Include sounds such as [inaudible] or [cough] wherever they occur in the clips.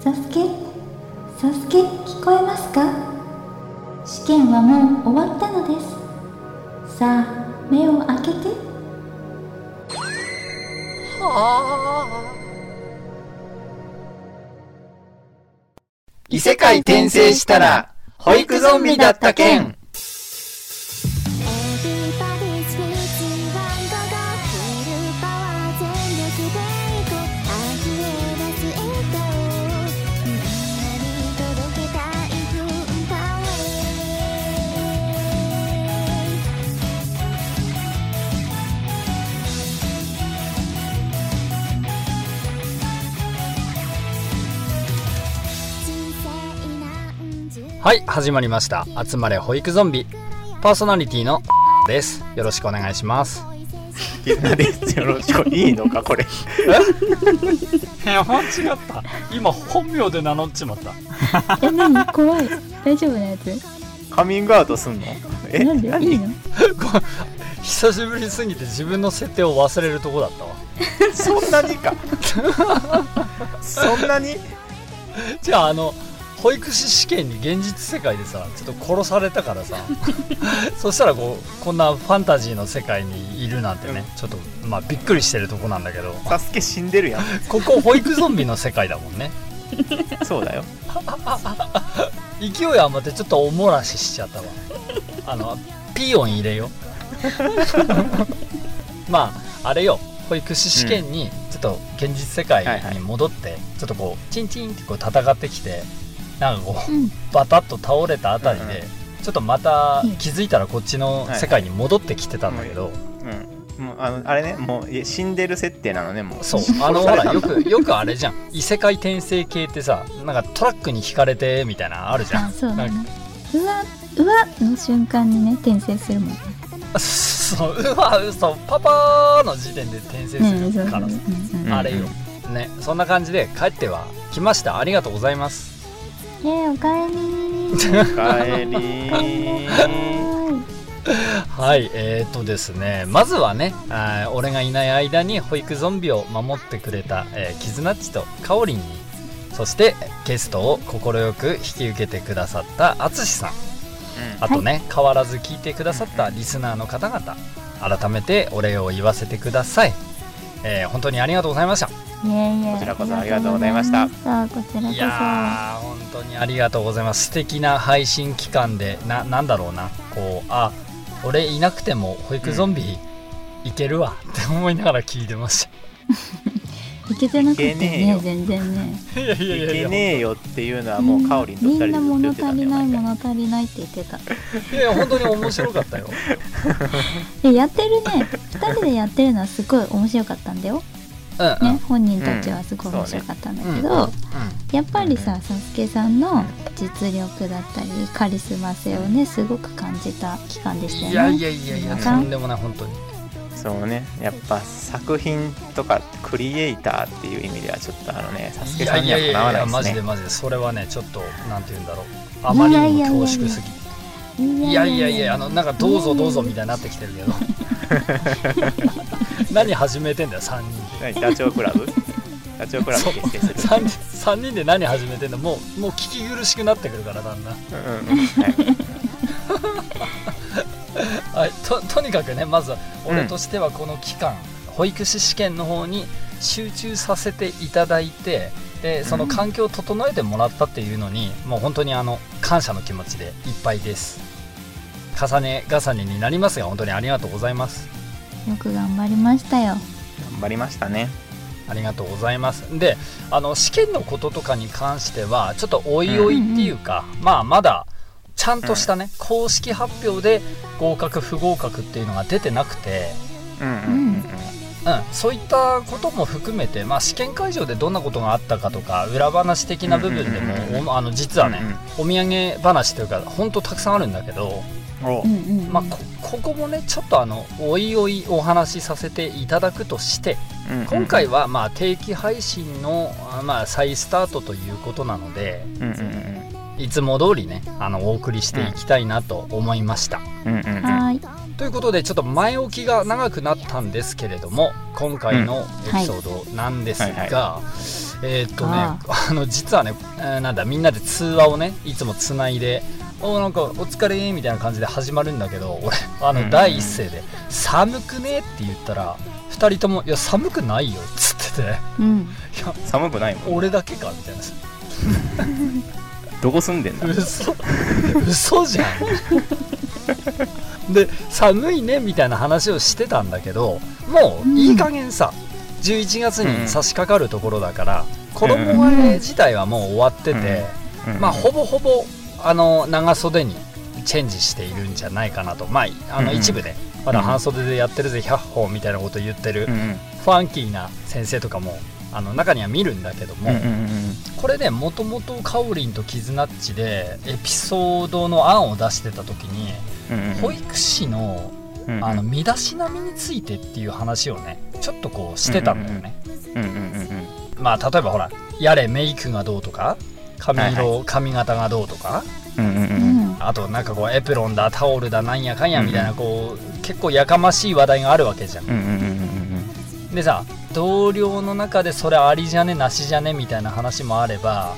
サスケサスケ聞こえますか？試験はもう終わったのです。さあ目を開けて。異世界転生したら保育ゾンビだったけはい始まりました。集まれ保育ゾンビ。パーソナリティのです。よろしくお願いします。絆ですよろしくいいのかこれ。いや間違った。今本名で名乗っちまった。え、なに？怖い。大丈夫なやつ？カミングアウトすんの？え？なんで？いいの？久しぶりすぎて自分の設定を忘れるとこだったわ。そんなにか。そんなに？[laughs] じゃああの保育士試験に現実世界でさちょっと殺されたからさ。[laughs] そしたらこうこんなファンタジーの世界にいるなんてね、ちょっとまあびっくりしてるとこなんだけど。サスケ死んでるやん。ここ保育ゾンビの世界だもんね。そうだよ。勢い余ってちょっとおもらししちゃったわ。あのピー音入れよ [laughs] まああれよ。保育士試験にちょっと現実世界に戻ってちょっとこうチンチンってこう戦ってきてなんかこう、うん。バタッと倒れたあたりで、ちょっとまたうん。気づいたらこっちの世界に戻ってきてたんだけど、うん。もうあのあれねもう死んでる設定なのねもう。そう。[laughs] あのほらよくよくあれじゃん。異世界転生系ってさなんかトラックにひかれてみたいなのあるじゃん。あ、そうだなんね。うわ、うわの瞬間にね、転生するもん。ね。そううわ嘘。パパーの時点で転生ねす。るからさ、うんうんん。あれよ。ねそんな感じで帰っては来ました。ありがとうございますえー、おかえり。おかえりー。はいえー、とですねまずはねあー俺がいない間に保育ゾンビを守ってくれた、えー、キズナッチとカオリンにそしてゲストを快く引き受けてくださったアツシさん。あとね、変わらず聞いてくださったリスナーの方々。改めてお礼を言わせてください、えー本当にありがとうございましたいえいえ。こちらこそありがとうございましたこちらこそ。いやー本当にありがとうございます素敵な配信期間でななんだろうなこうあ俺いなくても保育ゾンビいけるわって思いながら聞いてまし [laughs] いけてなくていけね全然ね。たいやいやいいけやいやねえよっていうのはもうカオリンと二人でみんな物言ってたんだよ足りない、物足りないって言ってた。いや本当に面白かったよ [laughs] でやってるね。二人でやってるのはすごい面白かったんだよ。うんうん、ね、本人たちはすごい面白かったんだけど、うん。うん。やっぱりさ、サスケさんの実力だったりカリスマ性をねすごく感じた期間でしたよね。いやいやいやいやとんでもない本当に。そうね。やっぱ作品とかクリエイターっていう意味ではちょっとあのねサスいケさんにはやいやいかなわないやいやマジですねでマジで。それはねちょっとなんて言うんだろう。あまりにも恐縮すぎて。いやいやいやあのなんかどうぞどうぞみたいになってきてるけど。[laughs] 何始めてんだよ3人で。何ダチョウ倶楽部？ダチョウ倶楽部結成する。3, 三人で何始めてんの？もうもう聞き苦しくなってくるからだんだん、うんうんはい [laughs] はい、ととにかくねまず俺としてはこの期間、保育士試験の方に集中させていただいてでその環境を整えてもらったっていうのに、もう本当にあの感謝の気持ちでいっぱいです。重ね重ねになりますが本当にありがとうございます。よく頑張りましたよ。頑張りましたね。ありがとうございます。であの試験のこととかに関してはちょっとおいおいっていうか、まあまだちゃんとしたね、公式発表で合格不合格っていうのが出てなくて、うんうんうんそういったことも含めて、まあ、試験会場でどんなことがあったかとか裏話的な部分でも、うんうんうんおあの実はね、お土産話というか本当たくさんあるんだけど、お。うんうんうん。まあ、こここもねちょっとあのおいおいお話しさせていただくとしてうんうん今回はまあ定期配信のあまあ再スタートということなのでうんうんうんいつも通りねあのお送りしていきたいなと思いました、うんうんうん。はーい。ということでちょっと前置きが長くなったんですけれども今回のエピソードなんですが、えーっとねああ。の実はね、えーなんだみんなで通話をねいつもつないで「おなんかお疲れ」みたいな感じで始まるんだけど俺あの第一声で「寒くね?」って言ったら2人とも「いや寒くないよ」っつってて「うん。いや寒くないもん俺だけか」みたいな。どこ住んでんだ？嘘。嘘じゃん [laughs] で寒いねみたいな話をしてたんだけどもういい加減さ、11月に差し掛かるところだから、衣替え自体はもう終わってて、うん。まあほぼほぼあの長袖にチェンジしているんじゃないかなと。まああのうん。うん。一部で、まだ半袖でやってるぜ100歩みたいなこと言ってるうん。うんファンキーな先生とかもあの中には見るんだけども、うんうんうんこれねもともとカオリンとキズナッチでエピソードの案を出してた時に、うんうん保育士のあの身だしなみについてっていう話をねちょっとこうしてたんだよね、うんうんうん。うんまあ例えばほらやれメイクがどうとか髪色、はい髪型がどうとか。うんうんうん。あとなんかこうエプロンだタオルだなんやかんやみたいなこう結構やかましい話題があるわけじゃんうんうんうんうん。でさ同僚の中でそれありじゃねなしじゃねみたいな話もあれば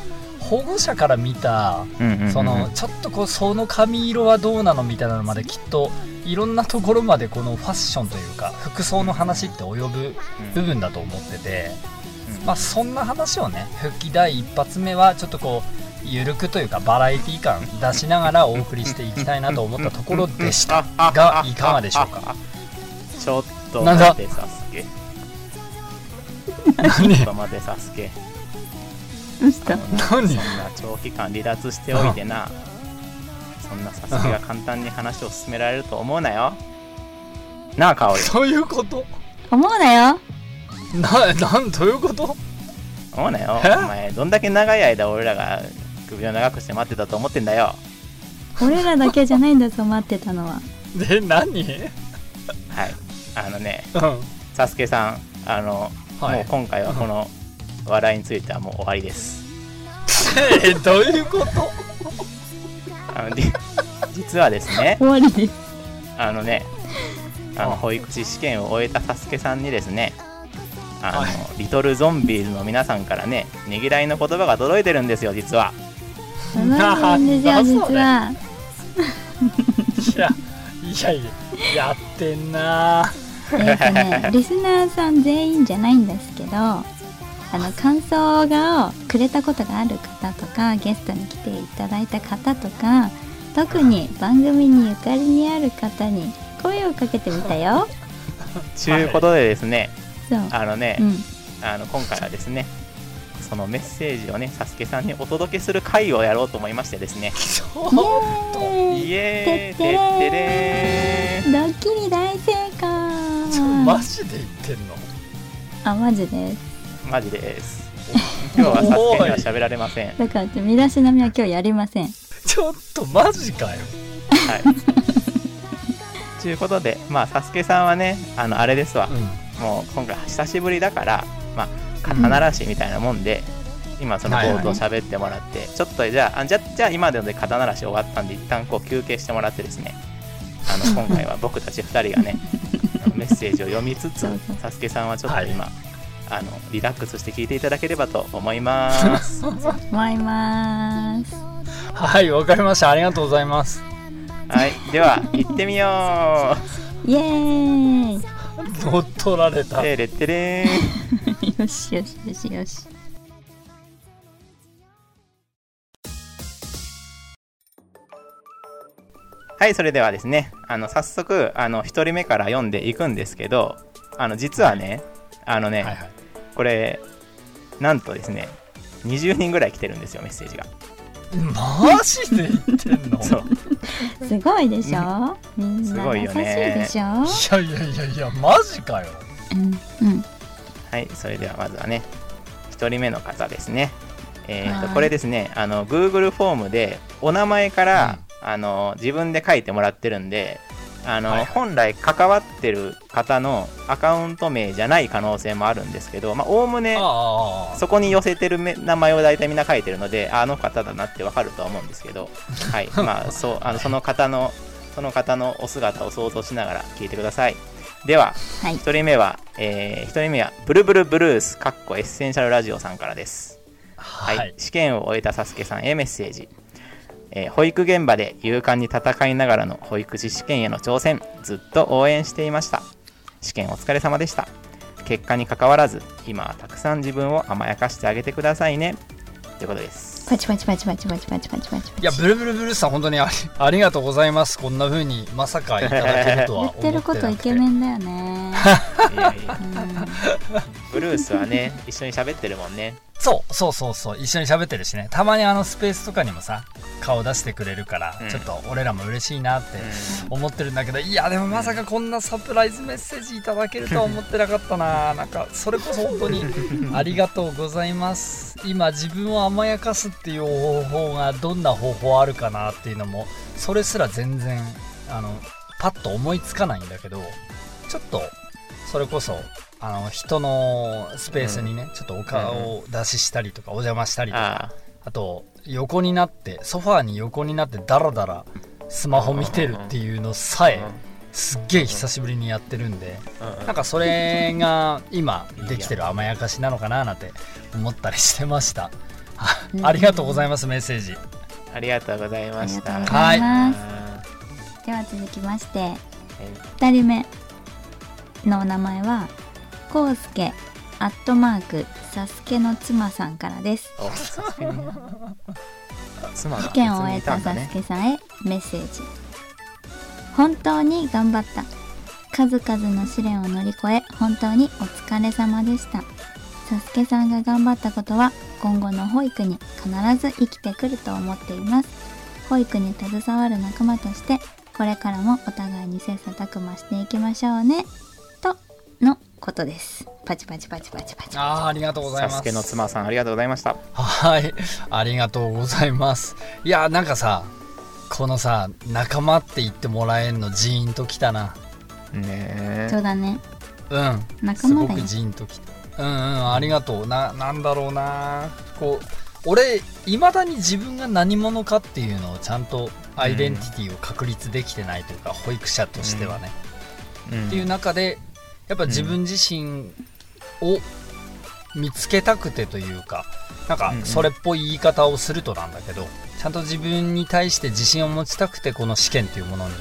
保護者から見たそのちょっとこうその髪色はどうなのみたいなのまできっといろんなところまでこのファッションというか服装の話って及ぶ部分だと思ってて、まあ、そんな話をね復帰第一発目はちょっとこう緩くというかバラエティ感出しながらお送りしていきたいなと思ったところでした。がいかがでしょうか？ちょっとなんだ待ってサスケ。ち何ょっと待ってサスケどうした？あのなそんな長期間離脱しておいてなそんなサスケが簡単に話を進められると思うなよ。なあ香織。そういうこと？思うなよ。ななんどういうこと？思うなよ。え？お前どんだけ長い間俺らが首を長くして待ってたと思ってんだよ。俺らだけじゃないんだぞ待ってたのは。[laughs] で何？はい。あのねうん。サスケさんあの、はい。もう今回はこの話題についてはもう終わりです。え [laughs] どういうこと？あのじ実はですね終わりです。あのねああ。の保育士試験を終えたサスケさんにですねあの、はい。リトルゾンビーズの皆さんからねねぎらいの言葉が届いてるんですよ実は。なんですよ [laughs] 実は。いやいやいややってんな。えっとねリスナーさん全員じゃないんですけどあの感想画をくれたことがある方とかゲストに来ていただいた方とか特に番組にゆかりにある方に声をかけてみたよ。ちゅうことでですねあのね、うん。あの今回はですねそのメッセージをねサスケさんにお届けする回をやろうと思いましてですね。イとエーイ。てってれー。てってれー。ドッキリ大成功。マジで言ってんの？あマジで？すマジです。今日はサスケには喋られません。だから身だしなみは今日やりません。ちょっとマジかよ。はい。ということでまあサスケさんはねあのあれですわ。うん。もう今回久しぶりだからまあ肩慣らしみたいなもんで、今その冒頭喋ってもらって、ちょっとじゃああじゃじゃあ今ので肩慣らし終わったんで一旦こう休憩してもらってですねあの今回は僕たち2人がね [laughs] メッセージを読みつつサスケさんはちょっと今、はあのリラックスして聞いていただければと思います。[laughs] 思います。はいわかりました。ありがとうございます。はいでは行ってみよイエーイ。乗っ取られた。うてれってれー。ん [laughs] よしよしよしよし。はい、それではですね、あの早速あの1人目から読んでいくんですけど、あの実はね、あのね、はいはいこれ、なんとですね、20人ぐらい来てるんですよ、メッセージが。マジで言ってんの？そう、すごいでしょ？みんすな優しいごいよね。でしょいやいやいやいやマジかよ。うんうん。はい、それではまずはね、1人目の方ですね。えーとはい。これですね、あの Google フォームでお名前から、あの自分で書いてもらってるんで、あのはいはい。本来関わってる方のアカウント名じゃない可能性もあるんですけど、まあ、おおむねそこに寄せてるめ名前を大体みんな書いてるのでああの方だなってわかるとは思うんですけど、[laughs] はい。まあ、そうあのその方のその方のお姿を想像しながら聞いてください。でははい。1人目は、え1人目はブルブルブルースかっこエッセンシャルラジオさんからです。ははい、試験を終えたサスケさんへメッセージ、えー保育現場で勇敢に戦いながらの保育士試験への挑戦ずっと応援していました。試験お疲れ様でした。結果に関わらず今はたくさん自分を甘やかしてあげてくださいね。ということです。パチパチパチパチパチパチパチパチいやブルブルブルーさん本当にあり [laughs] ありがとうございます。こんな風にまさかいただけるとは思ってな言って。ることイケメンだよねブルースはね一緒に喋ってるもんねそうそうそうそう一緒に喋ってるしね。たまにあのスペースとかにもさ顔出してくれるから、うん。ちょっと俺らも嬉しいなって思ってるんだけどいやでもまさかこんなサプライズメッセージいただけるとは思ってなかったな。なんかそれこそ本当にありがとうございます。今自分を甘やかすっていう方法がどんな方法あるかなっていうのもそれすら全然あのパッと思いつかないんだけどちょっとそれこそあの人のスペースにね、ちょっとお顔を出ししたりとかお邪魔したりとか、ああ。と横になってソファーに横になってダラダラスマホ見てるっていうのさあえすっげえ久しぶりにやってるんでうん。うん。なんかそれが今できてる甘やかしなのかななんて思ったりしてました。ありがとうございますメッセージ。ありがとうございました。ありがとうございでは続きましてーえ2人目のお名前はこうすけアットマークサスケの妻さんからです。おサスケね妻が [laughs] 試験を終えたたサスケさんへメッセージ。本当に頑張った。数々の試練を乗り越え本当にお疲れ様でした。サスケさんが頑張ったことは今後の保育に必ず生きてくると思っています。保育に携わる仲間としてこれからもお互いに切磋琢磨していきましょうね。とのことです。パチパチパチパチパチ。あーありがとうございます。サスケの妻さんありがとうございました。はいありがとうございます。いやなんかさこのさ仲間って言ってもらえんのジーンときたな。ねそうだね。うん。仲間だよ。すごくジーンときた。うんうんありがとう。ななんだろうな。こう俺いまだに自分が何者かっていうのをちゃんとアイデンティティを確立できてないというか、保育者としてはね、うん。っていう中でやっぱ自分自身を見つけたくてというかなんかそれっぽい言い方をするとなんだけどちゃんと自分に対して自信を持ちたくてこの試験っていうものに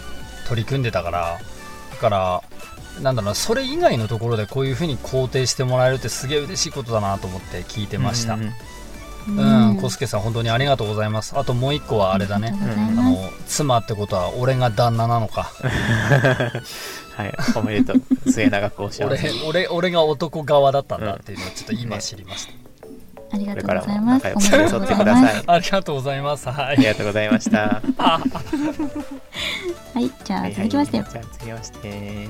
取り組んでたからだからなんだろうなそれ以外のところでこういうふうに肯定してもらえるってすげえ嬉しいことだなと思って聞いてました。うんうんうん。小助さん本当にありがとうございます。あともう一個はあれだね。あの妻ってことは俺が旦那なのか [laughs] はい。おめでとう。末永くお幸俺せに。俺俺が男側だったんだっていうのをちょっと今知りました、ありがことうございます。仲良く寄ってください。[laughs] ありがとうございます。はありい。がとうございました。[laughs] はいじゃあ続きまして。はい。はいじゃあ続きまして。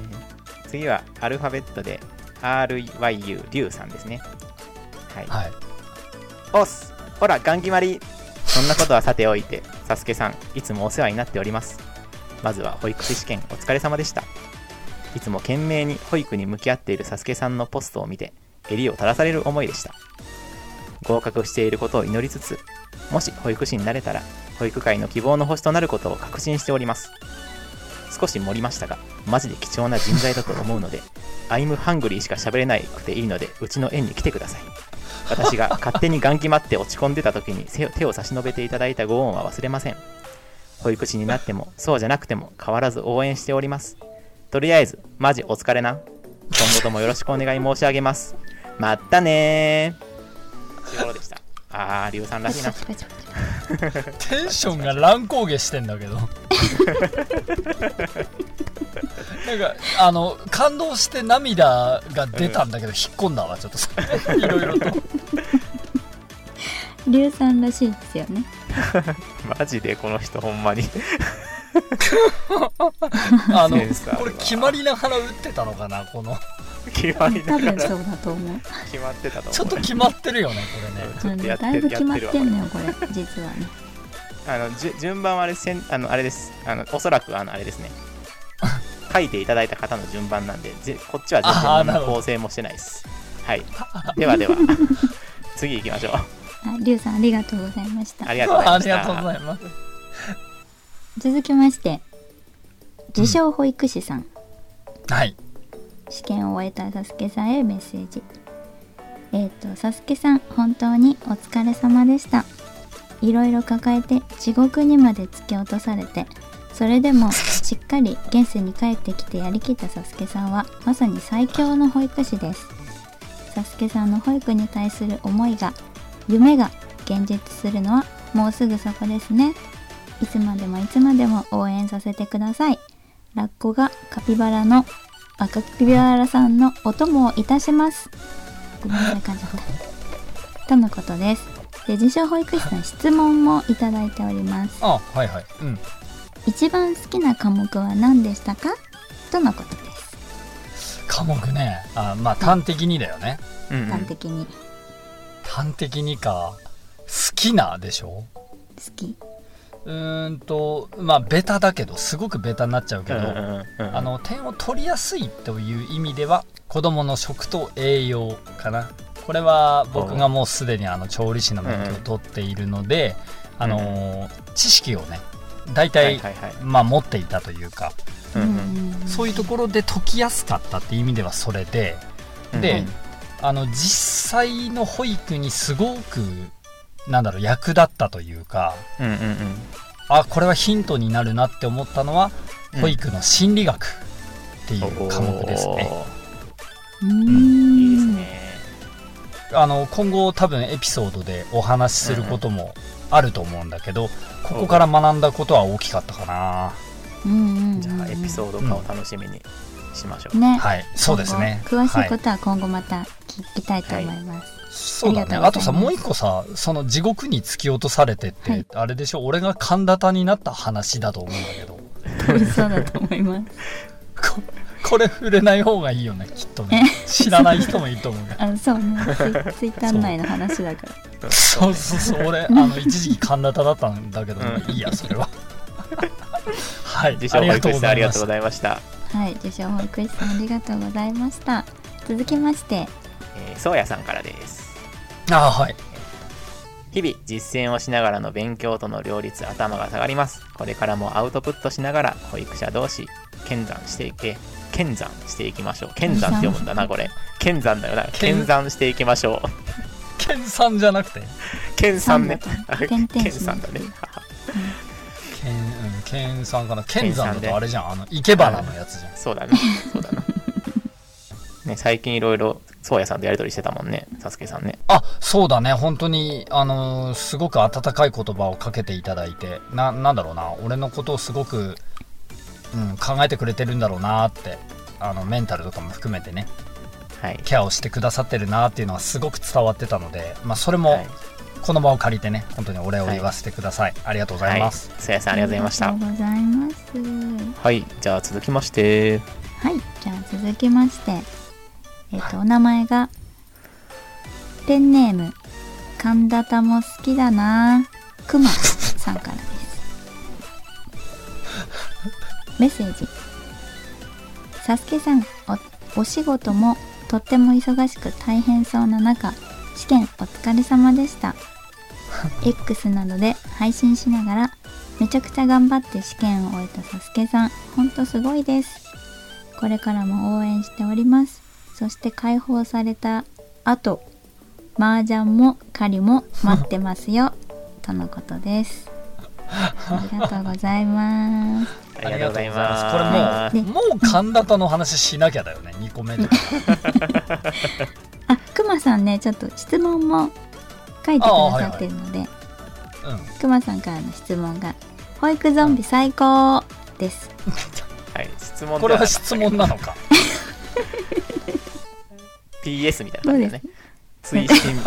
次はアルファベットで RYU リュウさんですね。はい。はい。おっす。ほらガン決まり。そんなことはさておいてサスケさんいつもお世話になっております。まずは保育士試験お疲れ様でしたいつも懸命に保育に向き合っているサスケさんのポストを見て襟を垂らされる思いでした。合格していることを祈りつつもし保育士になれたら保育界の希望の星となることを確信しております。少し盛りましたがマジで貴重な人材だと思うので I'm hungry しか喋れなくていいのでうちの園に来てください。私が勝手にガン決まって落ち込んでた時に手を差し伸べていただいたご恩は忘れません。保育士になってもそうじゃなくても変わらず応援しております。とりあえずマジお疲れな。今後ともよろしくお願い申し上げます。まったねー。ということでした？あーリュウさんらしいな。テンションが乱高下してんだけど。なんかあの感動して涙が出たんだけど引っ込んだわちょっと。いろいろと。硫酸らしいですよね。[laughs] マジでこの人ほんまにあの [laughs] これ決まりながら打ってたのかなこの。決まりながら。多分そうだと思う。決まってたと思う。ちょっと決まってるよねこれね。ちょっとやってだいぶ決まってんのよこれ。実はね。あのじゅ順番はあれせんあのあれです。あのおそらくあのあれですね。書いていただいた方の順番なんでぜこっちは全然構成もしてないです。はい。ではでは。次行きましょう。あリュウさんありがとうございました。ありがとうございました。[laughs] ありがとうございます続きまして自称保育士さん、はい。試験を終えたサスケさんへメッセージ。えっ、とサスケさん本当にお疲れ様でした。いろいろ抱えて地獄にまで突き落とされてそれでもしっかり現世に帰ってきてやりきったサスケさんはまさに最強の保育士です。サスケさんの保育に対する思いが夢が現実するのはもうすぐそこですねいつまでもいつまでも応援させてください。ラッコがカピバラのあカピバラさんのお供をいたします。ごめんなさい噛んじた。[laughs] とのことです。で自称保育士さん質問もいただいております。あはいはい。うん。一番好きな科目は何でしたか？とのことです。科目ね。あまあ端的にだよね、うんうん。端的に。端的にか。好きなでしょ？好きうーんとまあベタだけどすごくベタになっちゃうけど、うんうんうんあの点を取りやすいという意味では子どもの食と栄養かな。これは僕がもうすでにあの調理師の免許を取っているので、あのー知識をね大体、はいはいはい。まあ、持っていたというかうんうん。そういうところで解きやすかったっていう意味ではそれでで、あの実際の保育にすごくなんだろう役立ったというかうんうんうん。あこれはヒントになるなって思ったのは、うん。保育の心理学っていう科目ですね。うん。いいですねあの今後多分エピソードでお話しすることもあると思うんだけど、ここから学んだことは大きかったかな。うんうん。うんじゃあエピソード化を楽しみにしましょう、ね。はい、そうですね。詳しいこはとは今後また聞きたいと思います、そうだね。あとさ、もう一個さ、その地獄に突き落とされてって、はい。あれでしょ、俺が神田田になった話だと思うんだけど、[laughs] そうだと思います。[laughs] ここれ触れない方がいいよね、きっとね。[laughs] 知らない人もいると思うが。あそうね。ツイツイッター内の話だから。そう。そうそう、俺、あの、一時期神田田だったんだけど、うんいいや、それは。はい、自称保育士さんありがとうごいざいました。はい。受賞保育士さんありがとうございました。続きましてえーそうやさんからです。ます。あはい。日々実践をしながらの勉強との両立頭が下がります。これからもアウトプットしながら保育者同士剣山していけ剣山していきましょう。剣山って読むんだなこれ。剣山だよな。剣。剣山していきましょう。県産じゃなくて、剣山ね。剣山。だね。県、うん、県産かな。県山だとあれじゃん、あの、生け花のやつじゃん。そうだね。そうだなね最近いろいろそうやさんとやり取りしてたもんねサスケさんね。あ、そうだね。本当に、あのーすごく温かい言葉をかけていただいて、な、なんだろうな。俺のことをすごく、うん、考えてくれてるんだろうなって、あの、メンタルとかも含めてね、はい。ケアをしてくださってるなっていうのはすごく伝わってたので、まあ、それも、はい。この場を借りてね、本当にお礼を言わせてください。ありがとうございます。そうやさんありがとうございました。ありがとうございます。はい。じゃあ続きまして。はい。じゃあ続きましてえっ、と、お名前がペンネーム神田田も好きだなくまさんからです。メッセージ。サスケさんおお仕事もとっても忙しく大変そうな中試験お疲れ様でした。X などで配信しながらめちゃくちゃ頑張って試験を終えたサスケさんほんとすごいです。これからも応援しております。そして解放された後麻雀も狩りも待ってますよ [laughs] とのことです [laughs] ありがとうございますありがとうございますこれはいもう、もう神田田の話しなきゃだよね、2個目とか。[laughs] あくまさんねちょっと質問も書いてくださってるので、うん。くまさんからの質問が「保育ゾンビ最高!」ですはい質問これは質問なのか。PS みたいな感じだね。推進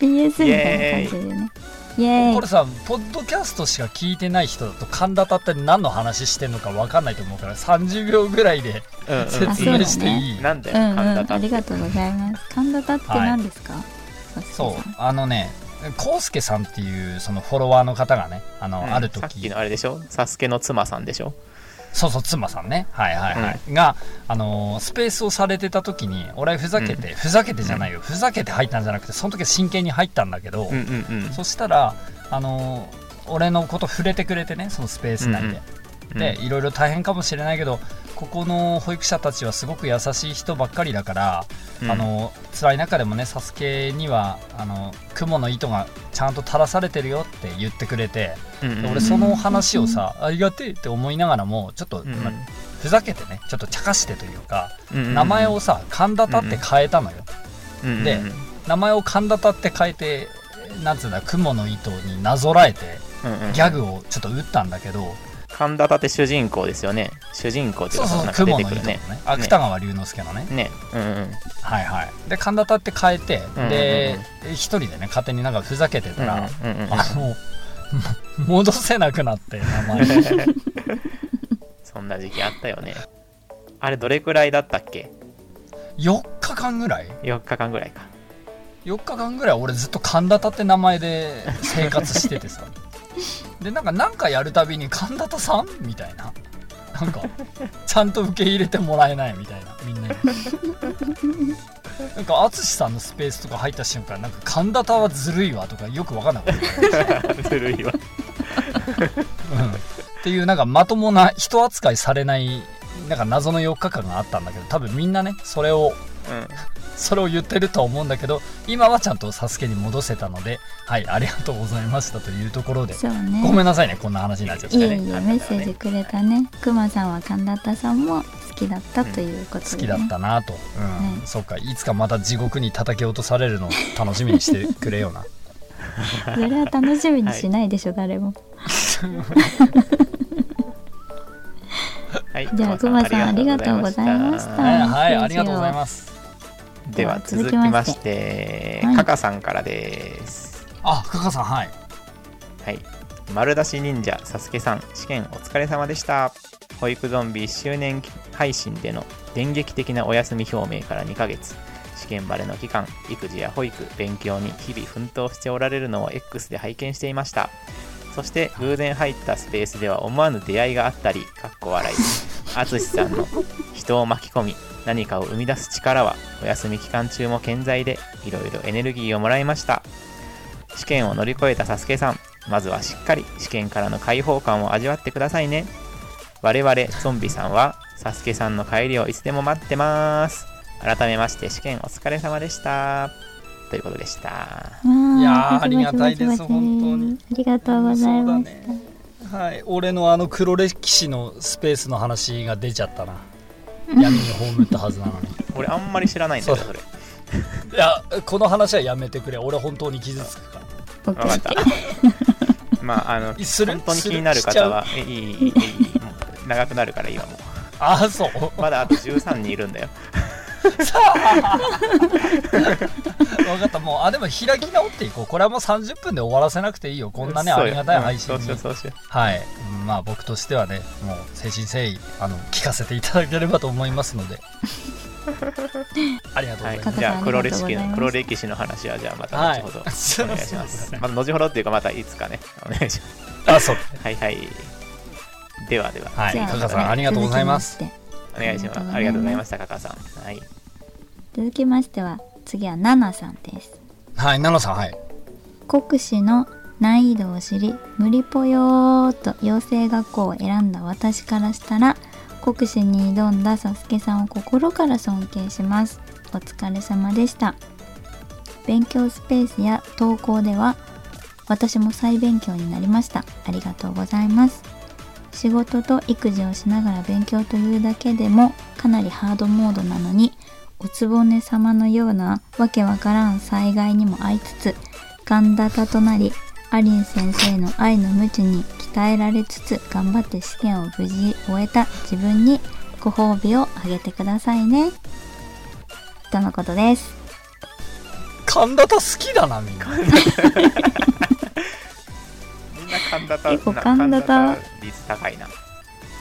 PS みたいな感じでね。イエーイこれさ、ポッドキャストしか聞いてない人だと、神田田って何の話してんのか分かんないと思うから、30秒ぐらいで説明していい、なんだよ、うんうん。神田だありがとうございます。神田田って何ですか、サスケさん。そう、あのね、コウスケさんっていうそのフォロワーの方がね、あの、うん。あるさっき時のあれでしょ？サスケの妻さんでしょ？そうそう、妻さんね。はいはいはい。が、あのースペースをされてた時に、俺ふざけて、ふざけてじゃないよ。ふざけて入ったんじゃなくて、その時は真剣に入ったんだけど、うんうんうんそしたら、あのー俺のこと触れてくれてね、そのスペース内で。うんうんでいろいろ大変かもしれないけどここの保育者たちはすごく優しい人ばっかりだから、うん。あの辛い中でもねサスケにはあの雲の糸がちゃんと垂らされてるよって言ってくれて、うん俺その話をさ、ありがてえって思いながらもちょっと、うんふざけてねちょっと茶化してというか、名前をさ神田田って変えたのよ、で名前を神田田って変えてなんつうんだ雲の糸になぞらえてギャグをちょっと打ったんだけど、神田立て主人公ですよね。主人公っていうそうそうかなんか出雲の糸のてくるね。ね芥川龍之介のね。ね。うんうんはいはい。で神田田って変えて、うんうんうん。で一人でね勝手になんかふざけてたら、うんうんうんうん。あのも戻せなくなって名前。[laughs] そんな時期あったよね。あれどれくらいだったっけ？4日間ぐらい？4日間ぐらいか。4日間ぐらい俺ずっと神田田って名前で生活しててさでなんかなんかやるたびに神田田さん？みたいな。なんかちゃんと受け入れてもらえないみたいな。みんなに。なんか淳さんのスペースとか入った瞬間なんか神田田はずるいわとかよく分かんなかった、ずるいわ。うん、っていうなんかまともな人扱いされないなんか謎の4日間があったんだけど多分みんなねそれをうん。それを言ってるとは思うんだけど今はちゃんとサスケに戻せたのではいありがとうございましたというところで。そうね。ごめんなさいねこんな話になっちゃっていえいね。えメッセージくれたね。くまさんは神田田さんも好きだったということで、ね。好きだったなと、うん。ねそっかいつかまた地獄に叩き落とされるのを楽しみにしてくれよな。[laughs] それは楽しみにしないでしょ、誰も。は [laughs] いじゃあくまさんありがとうございました。はい、ありがとうございますでは続きまして。はい。カカさんからです。あカカさんはい。はい。丸出し忍者サスケさん試験お疲れ様でした。保育ゾンビ1周年配信での電撃的なお休み表明から2ヶ月。試験バレの期間育児や保育勉強に日々奮闘しておられるのを X で拝見していました。そして偶然入ったスペースでは思わぬ出会いがあったりかっこ笑い。淳さんの人を巻き込み何かを生み出す力はお休み期間中も健在でいろいろエネルギーをもらいました。試験を乗り越えたサスケさんまずはしっかり試験からの解放感を味わってくださいね。我々ゾンビさんはサスケさんの帰りをいつでも待ってます。改めまして試験お疲れ様でした。ということでした。いやありがたいです本当に。ありがとうございました、そうだね。はい俺のあの黒歴史のスペースの話が出ちゃったな闇に葬ったはずなのに。俺あんまり知らないんだよそれ。いやこの話はやめてくれ。俺本当に傷つくから。分かった。[laughs] まああの本当に気になる方はいいいいいい長くなるからいいわもああそう？まだあと13人いるんだよ。[laughs] 分かった。もうあでも開き直っていこう。これはもう30分で終わらせなくていいよ。こんなねありがたい配信に。うんそうしようそうしよ。はい。うんまあ僕としてはねもう誠心誠意あの聞かせていただければと思いますので。ありがとうございます、うはい。じゃあ黒歴史黒歴史の話はじゃあまたはい後ほど。お願いしまそうだねす。また後ほどっていうかまたいつかね。お願いしますあそう。はいはい。ではでは。はい。加賀さんありがとうございますお願いします。あありがとうございまりがとうございますしたカカさん。はい。続きましては次はナナさんです。はい奈々さんはい。国試の難易度を知り無理ぽよーと養成学校を選んだ私からしたら国試に挑んだサスケさんを心から尊敬します。お疲れ様でした。勉強スペースや投稿では私も再勉強になりました。ありがとうございます仕事と育児をしながら勉強というだけでもかなりハードモードなのにおつぼね様のようなわけわからん災害にも遭いつつ神田田となりアリン先生の愛の無知に鍛えられつつ頑張って試験を無事終えた自分にご褒美をあげてくださいね。とのことです。神田田好きだなみんなみんな神田田結構な神田田。神率高いな。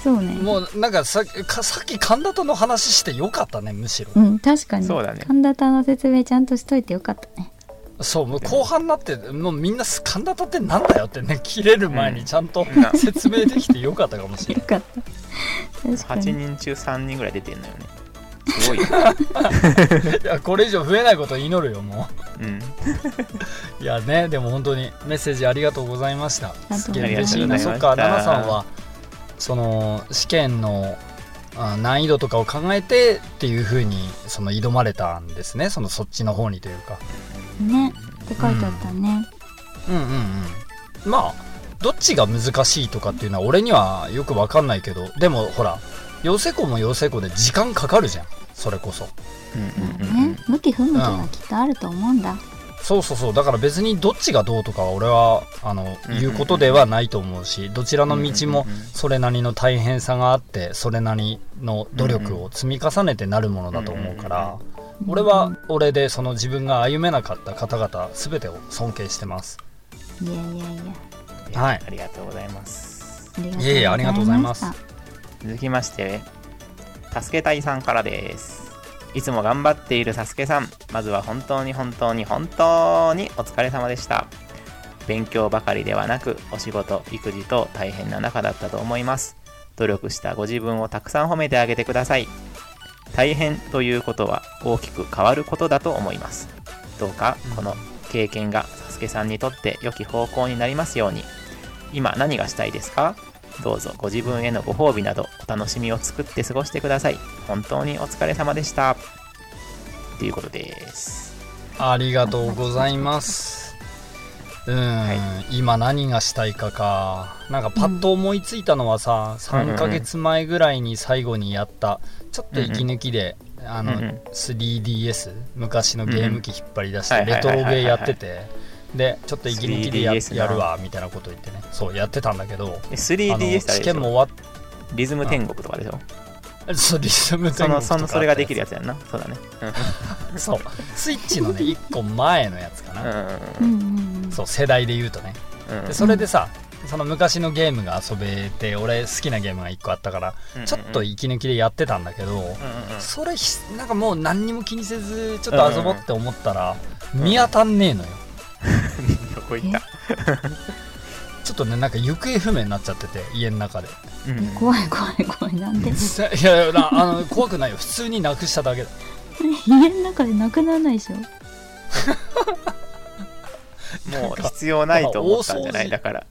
そうね。もうなんかさかさっき神田田の話してよかったねむしろ。うん確かに。そうだね。神田田の説明ちゃんとしといてよかったね。そうもう後半になってもうみんな神田田ってなんだよってね切れる前にちゃんとうん。説明できてよかったかもしれない。よかった。確か8に人中3人ぐらい出てんのよねすごいよ、[laughs] いやこれ以上増えないことを祈るよもう。ん、う [laughs] いやねでも本当にメッセージありがとうございました。すすげえ嬉しいな。そっか奈々さんはその試験のあ難易度とかを考えてっていう風にその挑まれたんですね。そのそっちの方にというか。ねって書いてあったね、うんうんうん。まあどっちが難しいとかっていうのは俺にはよくわかんないけどでもほら養成校も養成校で時間かかるじゃん。それこそ。うんうんうんうん。ね向き不向きがきっとあると思うんだ、そうそうそう。だから別にどっちがどうとかは俺はあのうん言うことではないと思うしどちらの道もうんうんうんそれなりの大変さがあってそれなりの努力を積み重ねてなるものだと思うから俺は俺でその自分が歩めなかった方々全てを尊敬してます。いやいやいや。はい。ありがとうございます。ありがとういえいえありがとうございます続きまして助けたいさんからです。いつも頑張っているサスケさんまずは本当に本当に本当にお疲れ様でした。勉強ばかりではなくお仕事育児と大変な中だったと思います。努力したご自分をたくさん褒めてあげてください。大変ということは大きく変わることだと思います。どうかこの経験がサスケさんにとって良き方向になりますように。今何がしたいですか？どうぞご自分へのご褒美などお楽しみを作って過ごしてください。本当にお疲れ様でした。ということです。ありがとうございます。うん、今何がしたいかか。なんかパッと思いついたのはさ、3ヶ月前ぐらいに最後にやったちょっと息抜きで、あの、うんうん。3DS 昔のゲーム機引っ張り出しうんうん。てレトロゲーやっててでちょっと息抜きでや 3DS な。やるわみたいなこと言ってね。そうやってたんだけどえあ 3DS のあれ試でしょ？験も終わリズム天国とかでしょっそうリズムそのそのそれができるややつやんな。そうだね。つ [laughs] そう。スイッチのね1個前のやつかうん。な、ううんんうんうん。そう世代で言うとね。うん。でそれでさ、その昔のゲームが遊べて俺好きなゲームが1個あったからうんちょっと息抜きでやってたんだけど、うんうんうん。それひなんかもう何にも気にせずちょっと遊ぼうって思ったら、見当たんねえのよ [laughs] どこ行った？[laughs] ちょっとねなんか行方不明になっちゃってて家の中で。うん。え怖い怖い怖い。なんで？いやいやなあの怖くないよ。普通になくしただけだ。[laughs] 家の中でなくならないでしょ？もう必要ないと思ったんじゃない？だから。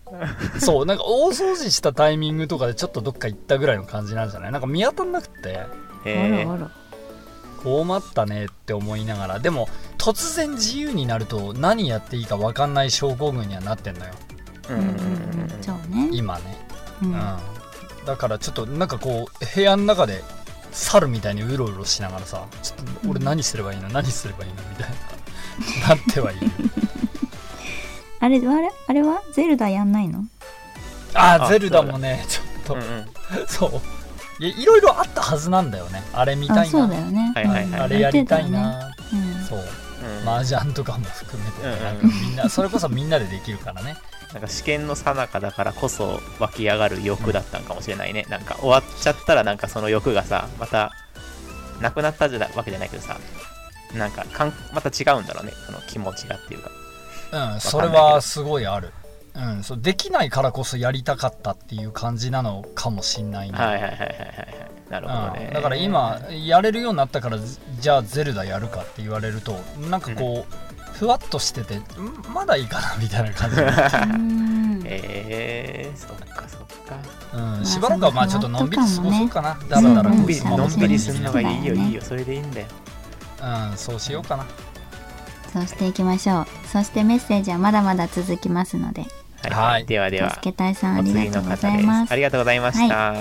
そうなんか大掃除したタイミングとかでちょっとどっか行ったぐらいの感じなんじゃない？なんか見当たんなくって。あえらあら困ったねって思いながらでも突然自由になると何やっていいか分かんない症候群にはなってんのよ。ううん。んうんうん今ね。うん。うん。だからちょっとなんかこう部屋の中で猿みたいにうろうろしながらさちょっと俺何すればいいの？何すればいいの？みたいな。[laughs] なってはいる。[laughs] あれあれあれは？ゼルダやんないの？ああゼルダもねちょっうんうん。とそういろいろあったはずなんだよね。あれ見たあそういなだよね。はいはいはいあれやりたいやってよね。なうんそう。うん。麻雀とかも含めてね、うんうんなんかみんなそれこそみんなでできるからね。なんか試験の最中だからこそ湧き上がる欲だったんかもしれないね。なんか終わっちゃったらなんかその欲がさ、またなくなったじゃわけじゃないけどさ、なんかかんまた違うんだろうね、その気持ちがっていうか。うんそれはすごいあるうん、そうできないからこそやりたかったっていう感じなのかもしんないね、はいはいはいはいはい。はい。なるほどね。うんだから今やれるようになったからじじゃあゼルダやるかって言われるとなんかこう、ふわっとしててんまだいいかなみたいな感じ、う。[laughs] ん。えー、そっかそっか。うん、しばらくはまあちょっとのんびり過ごそうかな、だうんらだらのんびり、のんびりするのがいいよ、いいよ、それでいいんだよ。うんそうしようかな。そうしていきましょう。そしてメッセージはまだまだ続きますのではい、はい。ではでは。助、けたいさんあおりがとうご方です。ざいます。ありがとうございました。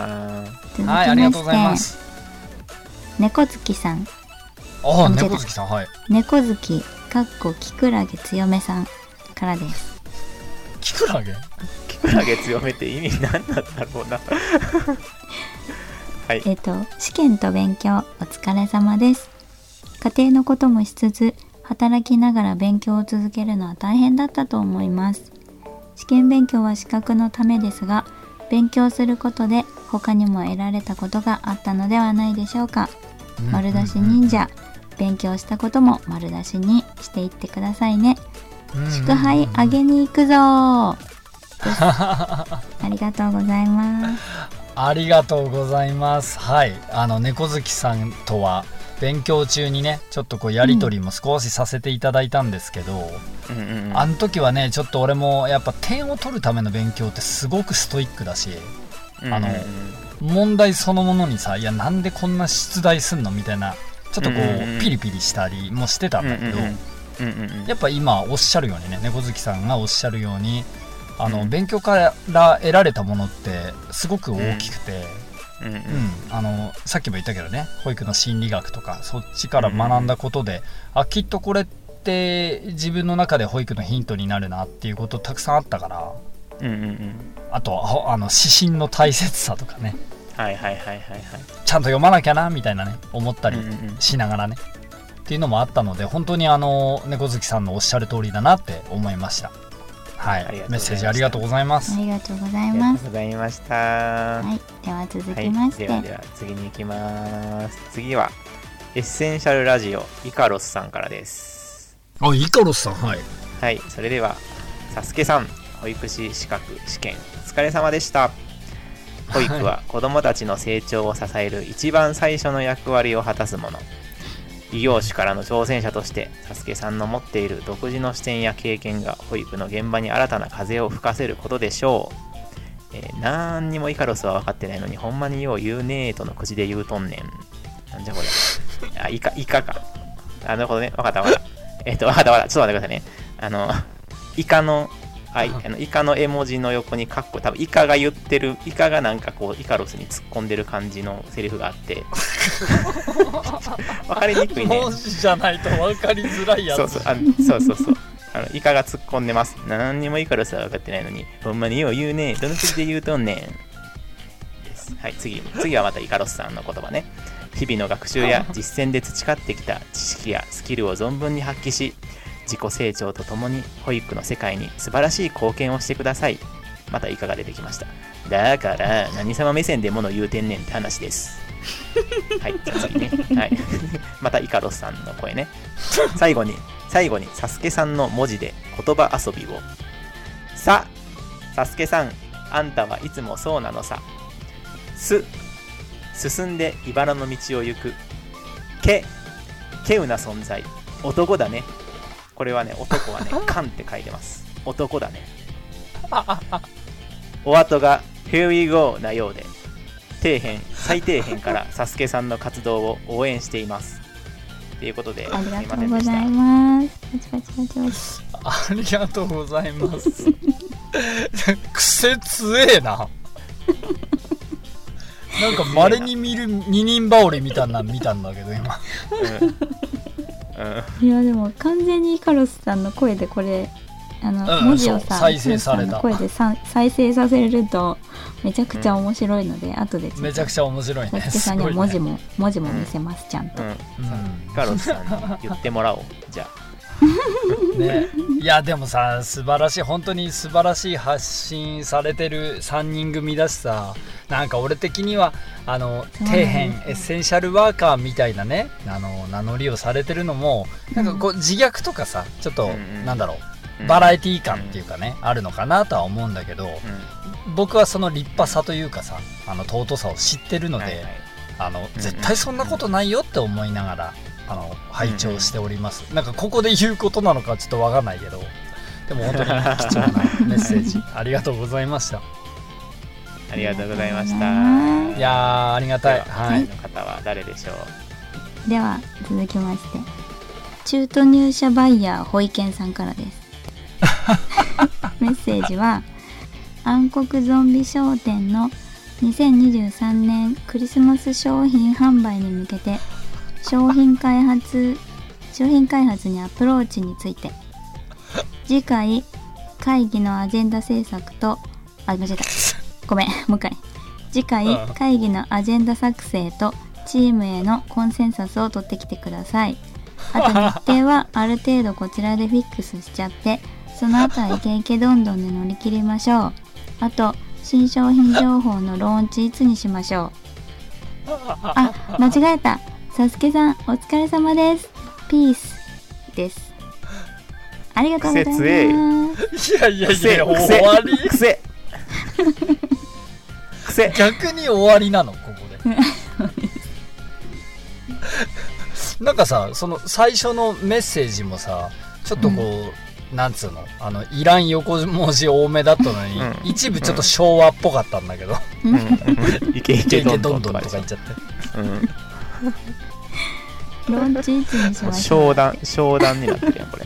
続きはいありがまとうございましてす。猫月さん。ああ猫月さんはい。猫月かっこキクラゲ強めさんからです。キクラゲキクラゲ強めって意味何なんだろうな。[laughs] はい。えっと試験と勉強お疲れ様です。家庭のこともしつつ働きながら勉強を続けるのは大変だったと思います試験勉強は資格のためですが勉強することで他にも得られたことがあったのではないでしょうか。丸出し忍者。勉強したことも丸出しにしていってくださいね。祝杯あげに行くぞ。[laughs] ありがとうございます。ありがとうございます。はい。あの、猫好きさんとは、勉強中にね、ちょっとこう、やりとりも少しさせていただいたんですけど、うんうんうん。あの時はね、ちょっと俺も、やっぱ点を取るための勉強ってすごくストイックだし、あのうんうん。問題そのものにさいやなんでこんな出題すんのみたいなちょっとこう、うんピリピリしたりもしてたんだけど、うんうんやっぱ今おっしゃるようにね猫好きさんがおっしゃるようにあの、うん。勉強から得られたものってすごく大きくて、うんうん。うん。あのさっきも言ったけどね保育の心理学とかそっちから学んだことで、あきっとこれって自分の中で保育のヒントになるなっていうことたくさんあったからうんうんうん。あとああの指針の大切さとかね。はいはいはいはいはい。ちゃんと読まなきゃなみたいなね思ったりうんうんうん。しながらね、っていうのもあったので本当にあの猫好きさんのおっしゃる通りだなって思いましたはい。ありがとうございました。メッセージありがとうございます。ありがとうございありがますとうございました。はい。では続はいきまして、ではでは次に行きます。次はエッセンシャルラジオイカロスさんからです。あイカロスさんはい。はい。それではサスケさん保育士資格試験。お疲れ様でした。保育は子どもたちの成長を支える一番最初の役割を果たすもの異業種からの挑戦者としてサスケさんの持っている独自の視点や経験が保育の現場に新たな風を吹かせることでしょう、えー、なんにもイカロスは分かってないのにほんまによう言うねーとの口で言うとんねん。なんじゃこれあイカイカか。あなるほどね。分かった分かった。えっ、と分かった分かった。ちょっと待ってくださいね。あのイカのあいあのイカの絵文字の横にカッコ多分イカが言ってるイカがなんかこうイカロスに突っ込んでる感じのセリフがあって。[laughs] 分かりにくいね。文字じゃないと分かりづらいやつ。そうそうあのそうそうそう。あのイカが突っ込んでます。何にもイカロスは分かってないのに。ほんまによう言うね。どの口で言うとんねん。です。はい次次はまたイカロスさんの言葉ね。日々の学習や実践で培ってきた知識やスキルを存分に発揮し自己成長とともに保育の世界に素晴らしい貢献をしてください。またイカが出てきました。だから何様目線でもの言うてんねんって話です。[laughs] はいじゃあ次ね。はい。[laughs] またイカロスさんの声ね。最後に最後にサスケさんの文字で言葉遊びを。さサスケさんあんたはいつもそうなのさ。す進んで茨の道を行く。け稀有な存在。男だねこれはね男はね「カン」って書いてます。男だね。[laughs] お後が「Here we go」なようで底辺最底辺から [laughs] サスケさんの活動を応援しています。ということでありがとうございます。パチパチパチパチ。ありがとうございます。[laughs] 癖強えな。なんか稀に見る二人羽織みたいなの見たんだけど今。うん、うん、いやでも完全にイカロスさんの声でこれあの、うん文字をさ再生された。声でさ再生させるとめちゃくちゃ面白いので、後でちょっと。めちゃくちゃ面白いね。サスケさんには文字も、文字も見せますちゃんと、うん、うんカロスさんに言ってもらおう。じゃね、いやでもさ素晴らしい本当に素晴らしい発信されてる3人組だしさなんか俺的にはあの底辺エッセンシャルワーカーみたいなねあの名乗りをされてるのもなんかこう自虐とかさちょっと、なんだろあ、うバラエティー感っていうかね、あるのかなとは思うんだけどうん、僕はその立派さというかさあの尊さを知ってるので、はいはい。あのうん。絶対そんなことないよって思いながらあの拝聴しております、なんかここで言うことなのかちょっとわかんないけど。でも本当に貴重なメッセージ。[laughs] ありがとうございました。ありがとうございました。いやーありがたい。でははい、次の方は誰でしょう？では続きまして。中途入社バイヤー保育園さんからです。[laughs] メッセージは暗黒ゾンビ商店の2023年クリスマス商品販売に向けて商品開発商品開発にアプローチについて。次回会議のアジェンダ制作とあ間違えた。ごめん [laughs] もう一回。次回うん会議のアジェンダ作成とチームへのコンセンサスを取ってきてください。あと日程は [laughs] ある程度こちらでフィックスしちゃってその後はイケイケどんどんで乗り切りましょう。あと新商品情報のローンチいつにしましょう。[laughs] あ間違えたサスケさんお疲れ様です。ピースです。ありがとうございます。い。やいやい癖や終わり？癖。癖。[laughs] 逆に終わりなの？ここで。[laughs] なんかさその最初のメッセージもさちょっとこう、なんつうの？あのいらん横文字多めだったのに、うん。一部ちょっと昭和っぽかったんだけど、うん。うん。イケイイケイケケどんどんとか言っちゃって。うんローンチいつにしましょう。商談商談になってるやんこれ。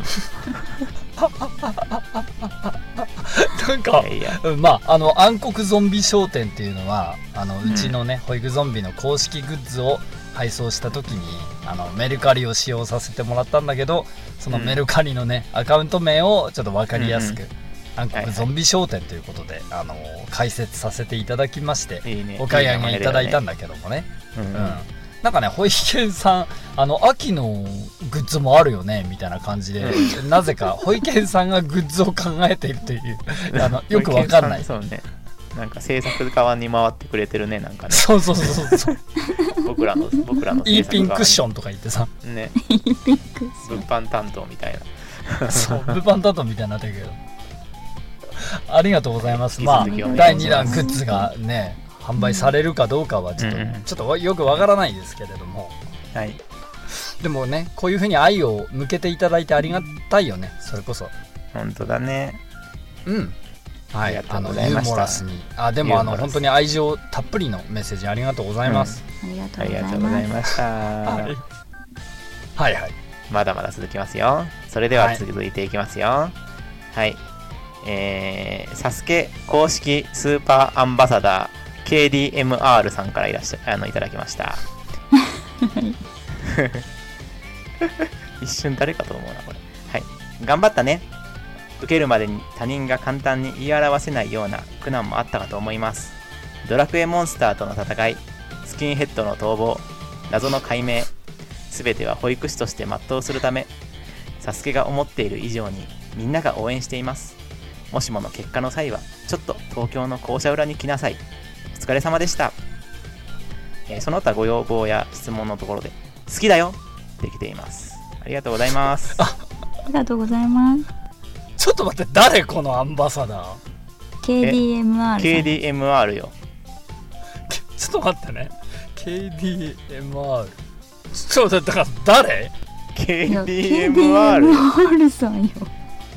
なんかいやいや。うんまああの暗黒ゾンビ商店っていうのはあのうちのね、保育ゾンビの公式グッズを配送した時にあのメルカリを使用させてもらったんだけどそのメルカリのね、アカウント名をちょっと分かりやすく、うん暗黒ゾンビ商店ということで、あの解説させていただきましていいね。お買い上げいただいたんだだけどもね、うん。うんなんかね保育園さんあの秋のグッズもあるよねみたいな感じで、なぜか保育園さんがグッズを考えているという [laughs] あのよくわかんない。そうね。なんか制作側に回ってくれてるねなんかね。そうそうそうそう。そ [laughs] う僕らの僕らのいいピンクッショョンとか言ってさ。ンねピンク物販担当みたいな。そう物販担当みたいになってるけど。ありがとうございます。まあ第2いします。弾グッズがね販売されるかどうかはちょっと、うんうん。ちょっとよくわからないですけれども。はい。でもねこういうふうに愛を向けていただいてありがたいよね。それこそ。本当だね。うん。はい。ありがとうのユーございました。モラスに。あでもあの本当に愛情たっぷりのメッセージありがとうございます、ありがとあうございりがとうございました。はい。はいはい。まだまだ続きますよ。それでははい。続いていきますよ。はい。えー、サスケ公式スーパーアンバサダー KDMR さんからいらっしゃあのいただきました。一瞬誰かと思うな、これ。はい。頑張ったね。受けるまでに他人が簡単に言い表せないような苦難もあったかと思います。ドラクエモンスターとの戦い、スキンヘッドの逃亡、謎の解明、すべては保育士として全うするため、サスケが思っている以上にみんなが応援しています。もしもの結果の際は、ちょっと東京の校舎裏に来なさい。お疲れ様でした。えーその他ご要望や質問のところで、好きだよって来ています。ありがとうございます。ありがとうございますちょっと待って誰このアンバサダー？KDMR さん KDMR よ。ちょっと待ってね KDMR ちょっとだから誰？KDMR。KDMR さんよ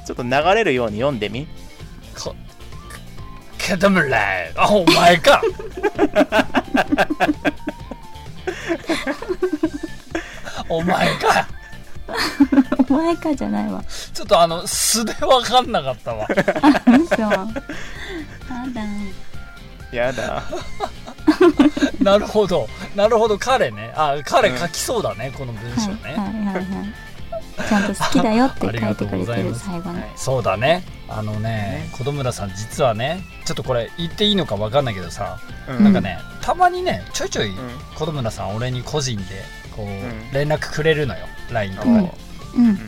ちょっと流れるように読んでみ。かケダムレーあお前かお前かお前かじゃないわ。ちょっとあの素で分かんなかったわ。嘘。やだ。やだ。なるほど。なるほど。彼ね。あ彼書きそうだね、この文章ね、はいはいはいはいちゃんと好きだよって書いてくれありがとうござています。る最後に。はい。そうだね。あのね子供村さん実はねちょっとこれ言っていいのか分かんないけどさ、うなんかねたまにねちょいちょいうん。子供村さん俺に個人でこう、ん。連絡くれるのよ。LINE とかで、おう。うん。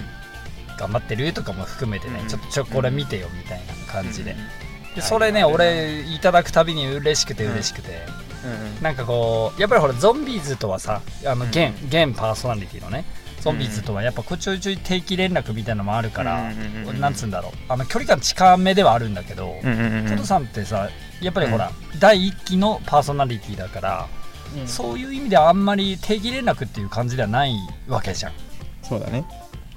頑張ってるとかも含めてね、うん。ちょっとちょこれ見てよみたいな感じで,、うん。でそれね俺いただくたびに嬉しくて嬉しくて、うん。なんかこうやっぱりほらゾンビーズとはさあのうん。現現パーソナリティのねゾンビーズとはやっぱこうちょいちょい定期連絡みたいなのもあるから、うんうんうんうん。なんつうんだろう。あの距離感近めではあるんだけど、うんうんうんトトさんってさやっぱりほら、第1期のパーソナリティだから、うん。そういう意味ではあんまり定期連絡っていう感じではないわけじゃん。そうだね。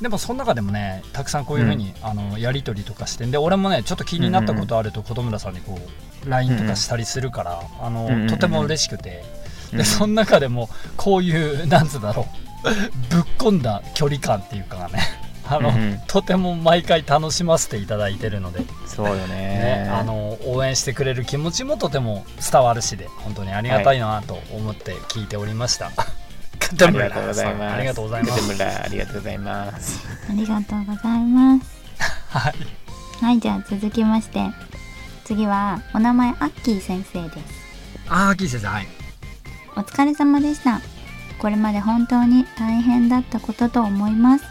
でもその中でもねたくさんこういうふうに、あのやり取りとかしてんで俺もねちょっと気になったことあると子供村さんにこう LINE とかしたりするから、あのうんうんとても嬉しくて、うんでその中でもこういうなんつうんだろうぶっ込んだ距離感っていうかねあの、うんうんとても毎回楽しませていただいてるので、そうよねね。あの応援してくれる気持ちもとても伝わるしで本当にありがたいなと思って聞いておりました。ありがとうございます。ありがとうございます。ありがとうございます。ありがとうございますはい。はいじゃあ続きまして次はお名前アッキー先生ですああ、キー先生、はい。お疲れ様でしたこれまで本当に大変だったことと思います。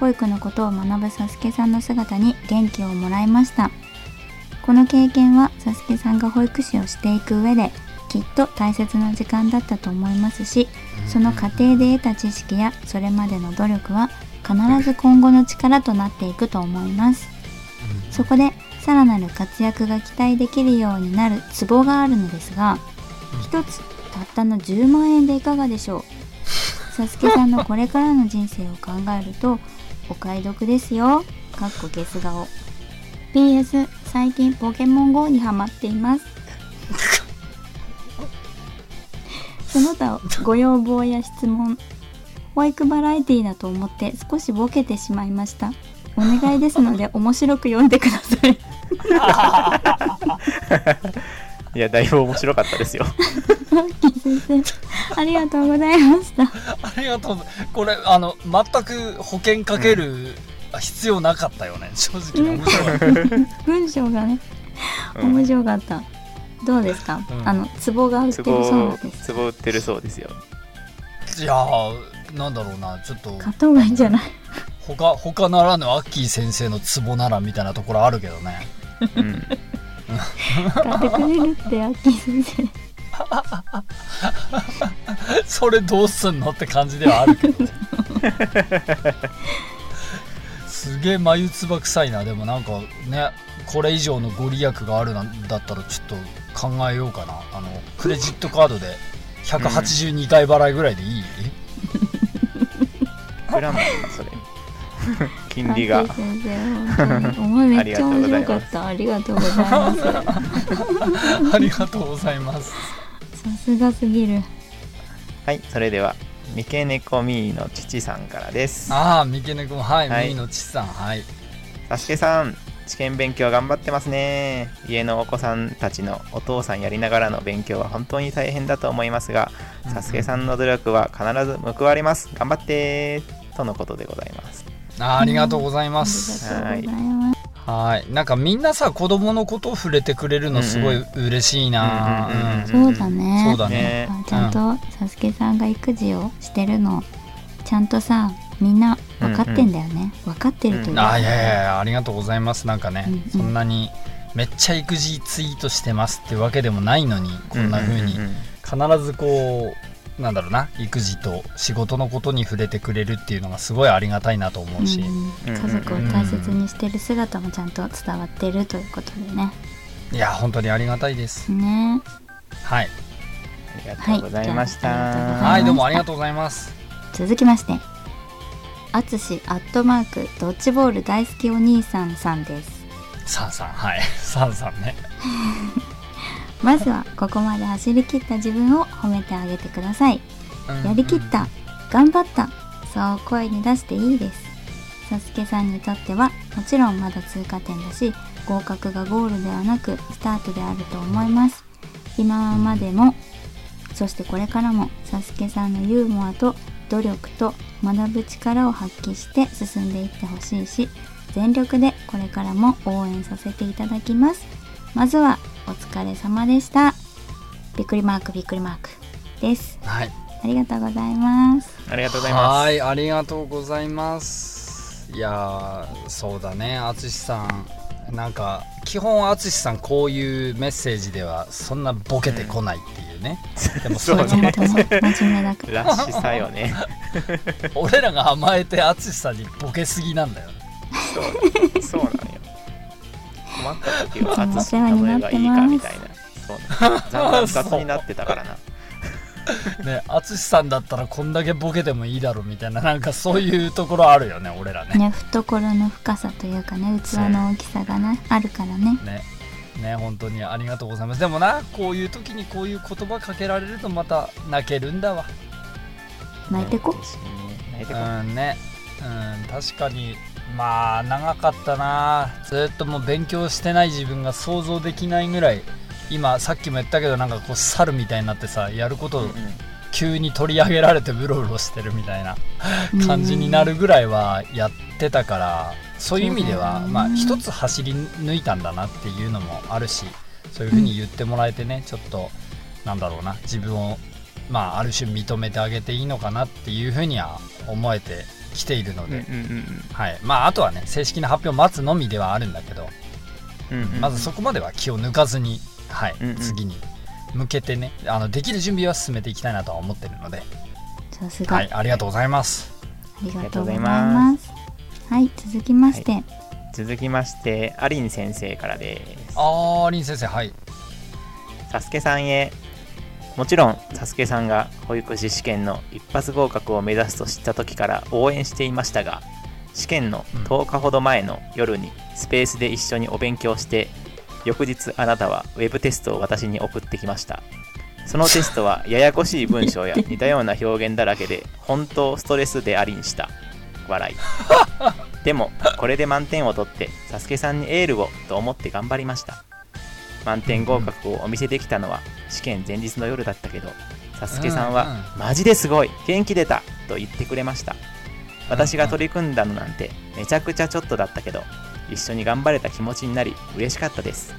保育のことを学ぶサスケさんの姿に元気をもらいました。この経験はサスケさんが保育士をしていく上できっと大切な時間だったと思いますしその過程で得た知識やそれまでの努力は必ず今後の力となっていくと思います。そこでさらなる活躍が期待できるようになるツボがあるのですが一つたったの10万円でいかがでしょう？サスケさんのこれからの人生を考えるとお買い得ですよ。かっこゲス顔。PS 最近ポケモン GO にハマっています。[laughs] その他ご要望や質問。保育バラエティーだと思って少しボケてしまいました。お願いですので面白く読んでください。[laughs] いやだいぶ面白かったですよ。マッキー先生ありがとうございました。ありがとうこれあの全く保険かける必要なかったよね。正直に面白かった。文章がねうん面白かった、どうですか、うん。あの壺が売ってツるそうなボんです。ツボ売ってるそうですよ。いやーなんだろうな。ちょっと買った方がいいんじゃない？他他ならぬアッキー先生のツボならみたいなところあるけどね。うん買ってくれるってアッキー先生それどうすんのって感じではあるけど [laughs] すげえ眉唾臭いな。でもなんかねこれ以上のご利益があるんだったらちょっと考えようかな。あのクレジットカードで182回払いぐらいでいい、グラムだなそれ金利が。先生本当にお前めっちゃ面白かった。ありがとうございます。さありがとうございます。すがすぎる。はいそれでは三毛猫ミーの父さんからです。ああ三毛猫もはい、はい。ミーのちさんはい。サスケさん試験勉強頑張ってますね。家のお子さんたちのお父さんやりながらの勉強は本当に大変だと思いますがサスケさんの努力は必ず報われます。頑張ってとのことでございますあーありがとうございあります、がとうございます。はい。なんかみんなさ子供のことを触れてくれるのすごい嬉しいな。うんうんうんうんそうだね。そうだね。ちゃんとサスケさんが育児をしてるのちゃんとさみんな分かってんだよね、分かってるというか、あいやいやいやありがとうございます。なんかね、うんうん。そんなにめっちゃ育児ツイートしてますってわけでもないのにこんな風にうんうんうん。必ずこうなんだろうな育児と仕事のことに触れてくれるっていうのがすごいありがたいなと思うし、うん。家族を大切にしてる姿もちゃんと伝わってるということでね。いや本当にありがたいです、ね。はい。ありがとうございました、はい。どうもありがとうございます。続きましてあつしアットマークドッジボール大好きお兄さんさんです。サンさんはい。サンさんね [laughs] まずはここまで走り切った自分を褒めてあげてください。やりきった。頑張った。そう声に出していいです。サスケさんにとってはもちろんまだ通過点だし合格がゴールではなくスタートであると思います。今までもそしてこれからもサスケさんのユーモアと努力と学ぶ力を発揮して進んでいってほしいし全力でこれからも応援させていただきますまずはお疲れ様でした。びっくりマークびっくりマークです。はい。ありがとうございます。ありがとうございます。はいありがとうございます。いやーそうだね。淳さんなんか基本淳さんこういうメッセージではそんなボケてこないっていうね、でも [laughs] そうね。真面目だから。らしさよね。[laughs] 俺らが甘えて淳さんにボケすぎなんだよね。そうそう困った時は淳に例えばいいかみたいな。そうなのだんだん雑になってたからな。[laughs] ね淳さんだったらこんだけボケてもいいだろみたいななんかそういうところあるよね俺らね。ね、懐の深さというかね、器の大きさがね、あるからね。ね。ね本当にありがとうございます。でもなこういう時にこういう言葉かけられるとまた泣けるんだわ。泣いてこ。泣いてこ。うんね。うん確かにまあ長かったな。ずっともう勉強してない自分が想像できないぐらい今さっきも言ったけどなんかこう猿みたいになってさやることを急に取り上げられてうろうろしてるみたいな感じになるぐらいはやってたからそういう意味では、まあ一つ走り抜いたんだなっていうのもあるしそういうふうに言ってもらえてね、ちょっとなんだろうな自分をまあある種認めてあげていいのかなっていうふうには思えてきているので、うんうんはい。まああとはね正式な発表を待つのみではあるんだけど、うんうんうん。まずそこまでは気を抜かずに、はいうんうん。次に向けてねあのできる準備は進めていきたいなとは思ってるので、さすが。あはい、ありがとうございます。りがとうございます。はい、続きまして、続きましてアリン先生からです。あー、リン先生、はい。サスケさんへもちろんサスケさんが保育士試験の一発合格を目指すと知った時から応援していましたが試験の10日ほど前の夜にスペースで一緒にお勉強して翌日あなたはウェブテストを私に送ってきました。そのテストはややこしい文章や似たような表現だらけで本当ストレスでありんした。笑い。でもこれで満点を取ってサスケさんにエールをと思って頑張りました満点合格をお見せできたのは試験前日の夜だったけどサスケさんは「マジですごい元気出た!」と言ってくれました。私が取り組んだのなんてめちゃくちゃちょっとだったけど一緒に頑張れた気持ちになり嬉しかったです。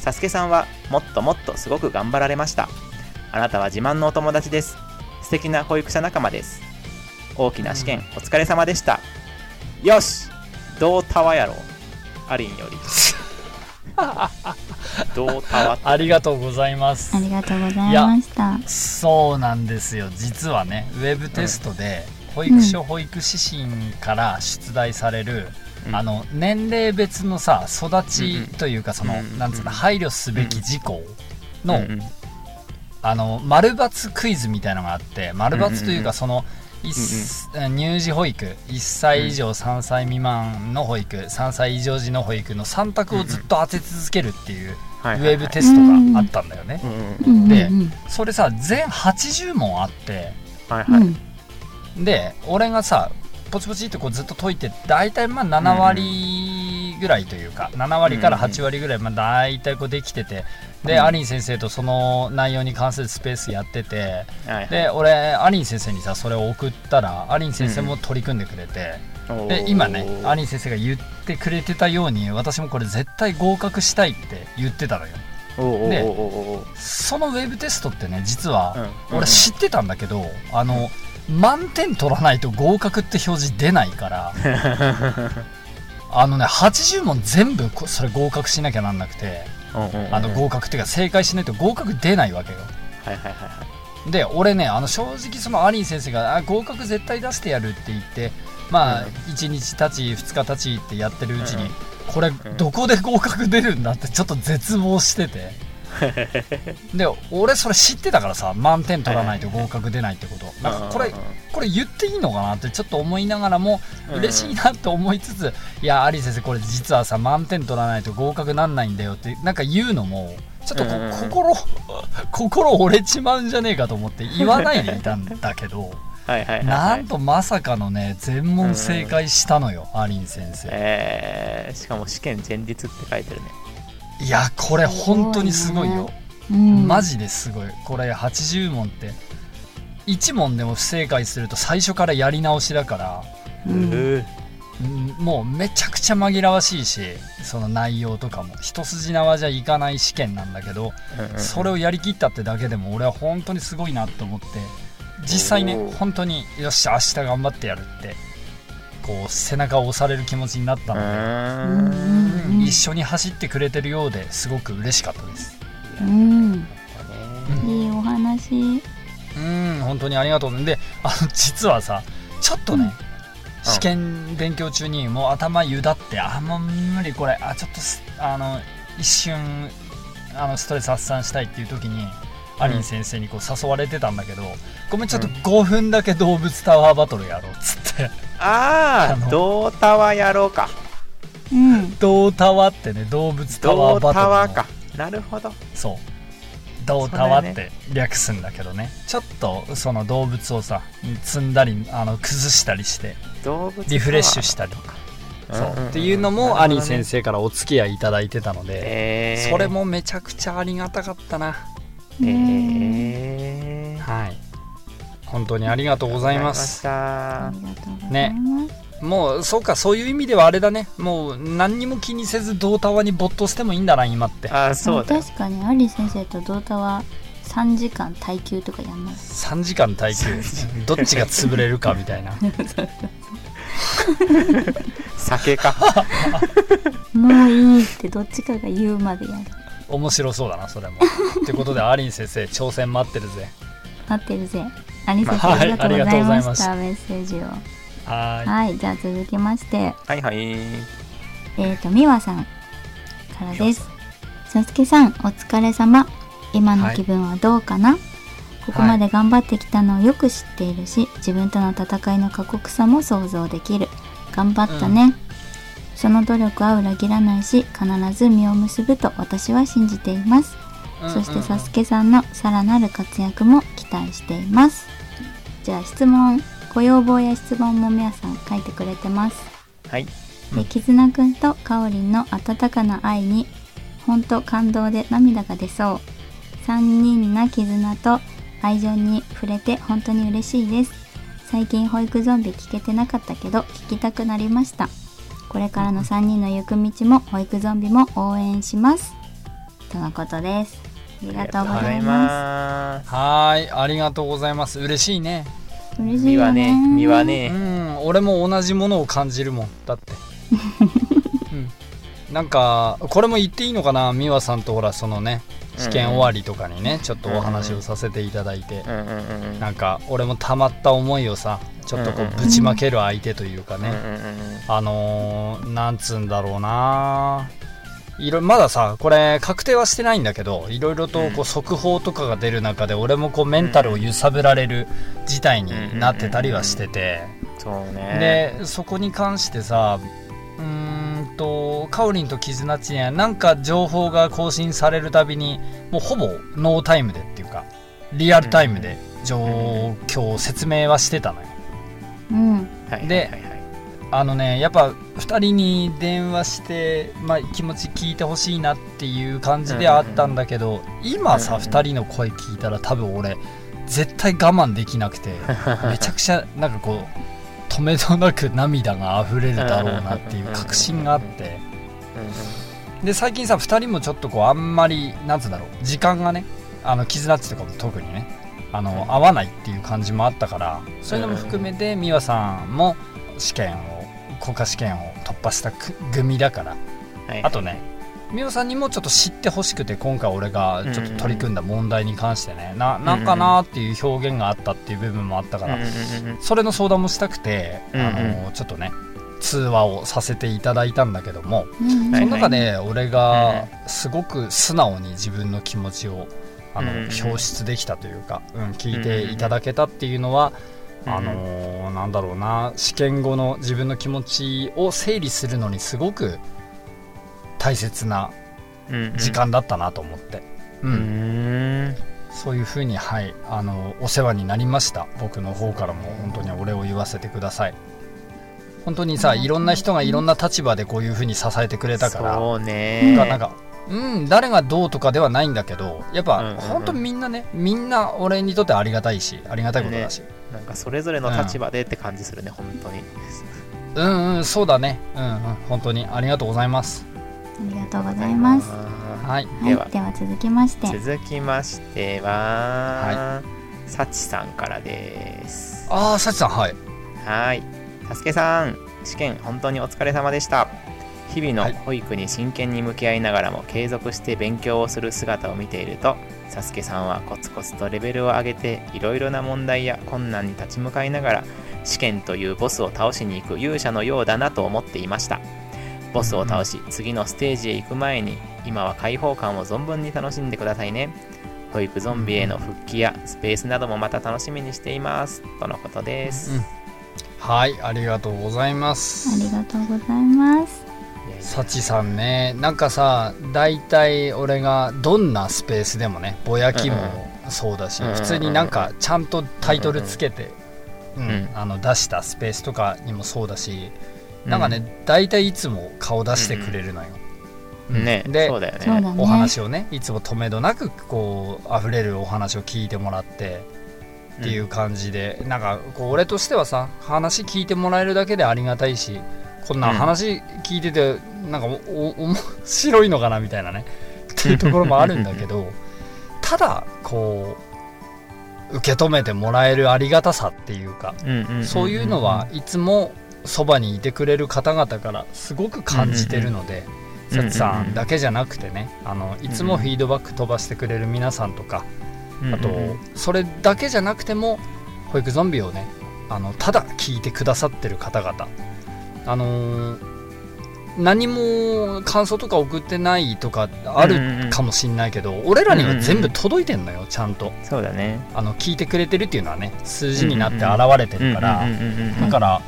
サスケさんはもっともっとすごく頑張られました。あなたは自慢のお友達です。素敵な保育者仲間です。大きな試験お疲れ様でした。よしどうたわやろう。アリンより [laughs] どうたわありがとうございます。ありがとうございました。そうなんですよ。実はねウェブテストで保育所保育指針から出題される、うん。あの年齢別のさ育ちというかその、うんなんつうの配慮すべき事項の、あの丸×クイズみたいのがあって丸×といううん乳児保育1歳以上3歳未満の保育3歳以上児の保育の3択をずっと当て続けるっていうウェブテストがあったんだよね。うんうんうん。うんうんでうん。それさ全80問あって。はいはい。うん。で俺がさポチポチってこうずっと解いて大体まあ7割ぐらいというか7割から8割ぐらいまあ大体こうできててでうん。アリン先生とその内容に関するスペースやっててはいはい。で俺アリン先生にさそれを送ったらアリン先生も取り組んでくれておーで今ねアリン先生が言ってくれてたように私もこれ絶対合格したいって言ってたのよ。でそのウェブテストってね実はうん俺知ってたんだけどあの満点取らないと合格って表示出ないから [laughs] あのね80問全部こそれ合格しなきゃなんなくて。うんうんうんあの合格っていうか正解しないと合格出ないわけよ。はいはいはいはい。で俺ねあの正直そのアリン先生があ合格絶対出してやるって言ってまあうん。1日経ち2日経ちってやってるうちにうんこれん。どこで合格出るんだってちょっと絶望しててで俺それ知ってたからさ満点取らないと合格出ないってこと。なんかこれうんうん。うんこれ言っていいのかなってちょっと思いながらもうん嬉しいなって思いつついやアリ先生これ実はさ満点取らないと合格なんないんだよってなんか言うのもちょっと心心折れちまうんじゃねえかと思って言わないでいたんだけど [laughs] はいはいはいはないんとまさかのね全問正解したのよアリン先生。えーしかも試験前日って書いてるねいやこれ本当にすごいよ。うん。マジですごい。これ80問って。1問でも不正解すると最初からやり直しだから。うん。もうめちゃくちゃ紛らわしいしその内容とかも。一筋縄じゃいかない試験なんだけどーそれをやりきったってだけでも俺は本当にすごいなと思って。実際ね本当によし明日頑張ってやるってこう背中を押される気持ちになったうので、一緒に走ってくれてるようですごく嬉しかったです。うん。うん。いいお話。うん本当にありがとう。であの実はさちょっとね、試験勉強中にもう頭ゆだってあもう無理これ。あちょっとすあの一瞬あのストレス発散したいっていう時にアリン先生にこう誘われてたんだけど、ごめんちょっとうん5分だけ動物タワーバトルやろうっつってああドータワやろうか。うん。ドータワってね動物タドーワーバトルの。タワか。なるほど。そう。ドータワって略すんだけどね。ちょっとその動物をさ積んだりあの崩したりして動物リフレッシュしたりそう。っていうのもアリン先生からお付き合いいただいてたので、えー、それもめちゃくちゃありがたかったな。えー、はい本当にありがとうございます。あありがとうございます、もうそうかそういう意味ではあれだね。もう何にも気にせずドータワに没頭してもいいんだな今って。あーそうだよ。確かにアリ先生とドータは3時間耐久とかやんない。3時間耐久。[laughs] どっちが潰れるかみたいな。酒か。[laughs] もういいってどっちかが言うまでやる。面白そうだなそれも。ってことでアリン先生挑戦待ってるぜ。待ってるぜありがとうございまありがとうございまししたメッセージを。ははいじゃあ続きまして。はいはい。えーとみわさんからです。さすけさんお疲れ様。今の気分はどうかな、ここまで頑張ってきたのをよく知っているし自分との戦いの過酷さも想像できる。頑張ったね、その努力は裏切らないし必ず実を結ぶと私は信じています。うん。そしてサスケさんのさらなる活躍も期待していますじゃあ質問ご要望や質問も皆さん書いてくれてます。はい。で絆くんとかおりんの温かな愛にほんと感動で涙が出そう。3人な絆と愛情に触れて本当に嬉しいです。最近保育ゾンビ聞けてなかったけど聞きたくなりました。これからの3人の行く道も保育ゾンビも応援します。とのことですありがとうございまはーいありがとうございます。嬉しいね。す嬉しい身はよねね身はうねん俺も同じものを感じるもん。だって、[laughs] うん、なんかこれも言っていいのかな？美和さんとほらそのね試験終わりとかにねちょっとお話をさせていただいて。うんうんうんうん。なんか俺もたまった思いをさちょっとこうんうんうぶちまける相手というかね。うんうんうんあのー、なんつうんだろうないろまださこれ確定はしてないんだけどいろいろとこう速報とかが出る中で俺もこうメンタルを揺さぶられる事態になってたりはしてて。そうね。でそこに関してさうーんとかおりんと絆っちにはなんか情報が更新されるたびにもうほぼノータイムでっていうかリアルタイムで状況を説明はしてたのよ。うん。はいではいはいはいあのねやっぱ2人に電話して、まあ、気持ち聞いてほしいなっていう感じではあったんだけど、今さうんうん2人の声聞いたら多分俺絶対我慢できなくて [laughs] めちゃくちゃなんかこう止めどなく涙が溢れるだろうなっていう確信があって。で最近さ2人もちょっとこうあんまりなんつうんだろう時間がねあの絆っちとかも特にねあの合わないっていう感じもあったからそういうのも含めて美和さんも試験を国家試験を突破したく組だから。はいあとね美桜さんにもちょっと知ってほしくて今回俺がちょっと取り組んだ問題に関してねななんかなーっていう表現があったっていう部分もあったからうんうんうんうん。それの相談もしたくてあうんうん。のちょっとね通話をさせていただいたんだけどもうんはいその中で俺がすごく素直に自分の気持ちをあのうん表出できたというか、うん、聞いていただけたっていうのは、うんあのーなんだろうな。試験後の自分の気持ちを整理するのにすごく大切な時間だったなと思って、ううんんそういうふうにはい。あのお世話になりました。僕の方からも本当にお礼を言わせてください。本当にさいろんな人がいろんな立場でこういうふうに支えてくれたから。そうね。がなんかうん誰がどうとかではないんだけどやっぱ、うんうんうん。本当みんなねみんな俺にとってありがたいしありがたいことだし、なんかそれぞれの立場でって感じするね、本当に。うんうんそうだね。うんうん本当に。ありがとうございます。ありがとうございます。はい。はい、では。では続きまして、続きましては、さちさんからです。ああさちさんはい。はい。たすけさん試験本当にお疲れ様でした日々はいの保育に真剣に向き合いながらも継続して勉強をする姿を見ているとさすけさんはコツコツとレベルを上げていろいろな問題や困難に立ち向かいながら試験というボスを倒しに行く勇者のようだなと思っていました。ボスを倒し次のステージへ行く前に今は開放感を存分に楽しんでくださいね。保育ゾンビへの復帰やスペースなどもまた楽しみにしています。とのことです、うん。はいありがとうございます。ありがとうございます。いやいやサチさんね。なんかさ大体俺がどんなスペースでもねぼやきもそうだし、うんうん普通になんかちゃんとタイトルつけて、うんうんあの出したスペースとかにもそうだし、なんかね大体いつも顔出してくれるのよ、うんねでそうだよね。お話をねいつも止めどなくこう溢れるお話を聞いてもらってっていう感じで、なんかこう俺としてはさ話聞いてもらえるだけでありがたいしこんな話聞いててなんかおお面白いのかなみたいなね。っていうところもあるんだけどただこう受け止めてもらえるありがたさっていうかそういうのはいつもそばにいてくれる方々からすごく感じてるので、さつさんだけじゃなくてねあのいつもフィードバック飛ばしてくれる皆さんとか、あとそれだけじゃなくても保育ゾンビをねあのただ聞いてくださってる方々あのー何も感想とか送ってないとかあるかもしんないけど、俺らには全部届いてんのよちゃんと。そうだね。あの聞いてくれてるっていうのはね数字になって現れてるから、うんうんうんうんだから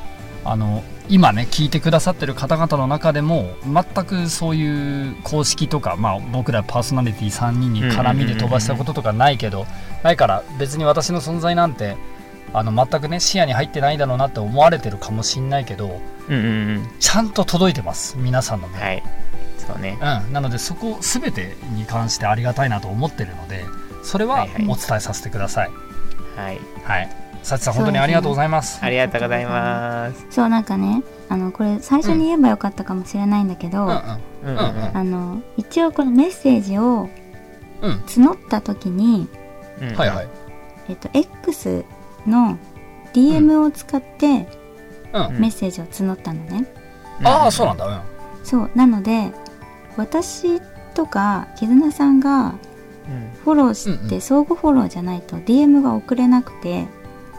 あの今ね聞いてくださってる方々の中でも全くそういう公式とか、まあ、僕らパーソナリティ3人に絡みで飛ばしたこととかないけどないから別に私の存在なんてあの全くね視野に入ってないだろうなって思われてるかもしんないけどうんうんうん。ちゃんと届いてます。皆さんの目、はい。そうね。うん、なのでそこ全てに関してありがたいなと思ってるのでそれはお伝えさせてください。はい。はい。幸さん本当にありがとうございます。ありがとうございます。そうなんかねあのこれ最初に言えばよかったかもしれないんだけど、あの一応このメッセージをうん。募った時に、うん。はいはい。えっと、X の DM を使ってメッセージを募ったのね、ああそうなんだ。うん。そう。なので私とか絆さんがうん。フォローして相互フォローじゃないと DM が送れなくて。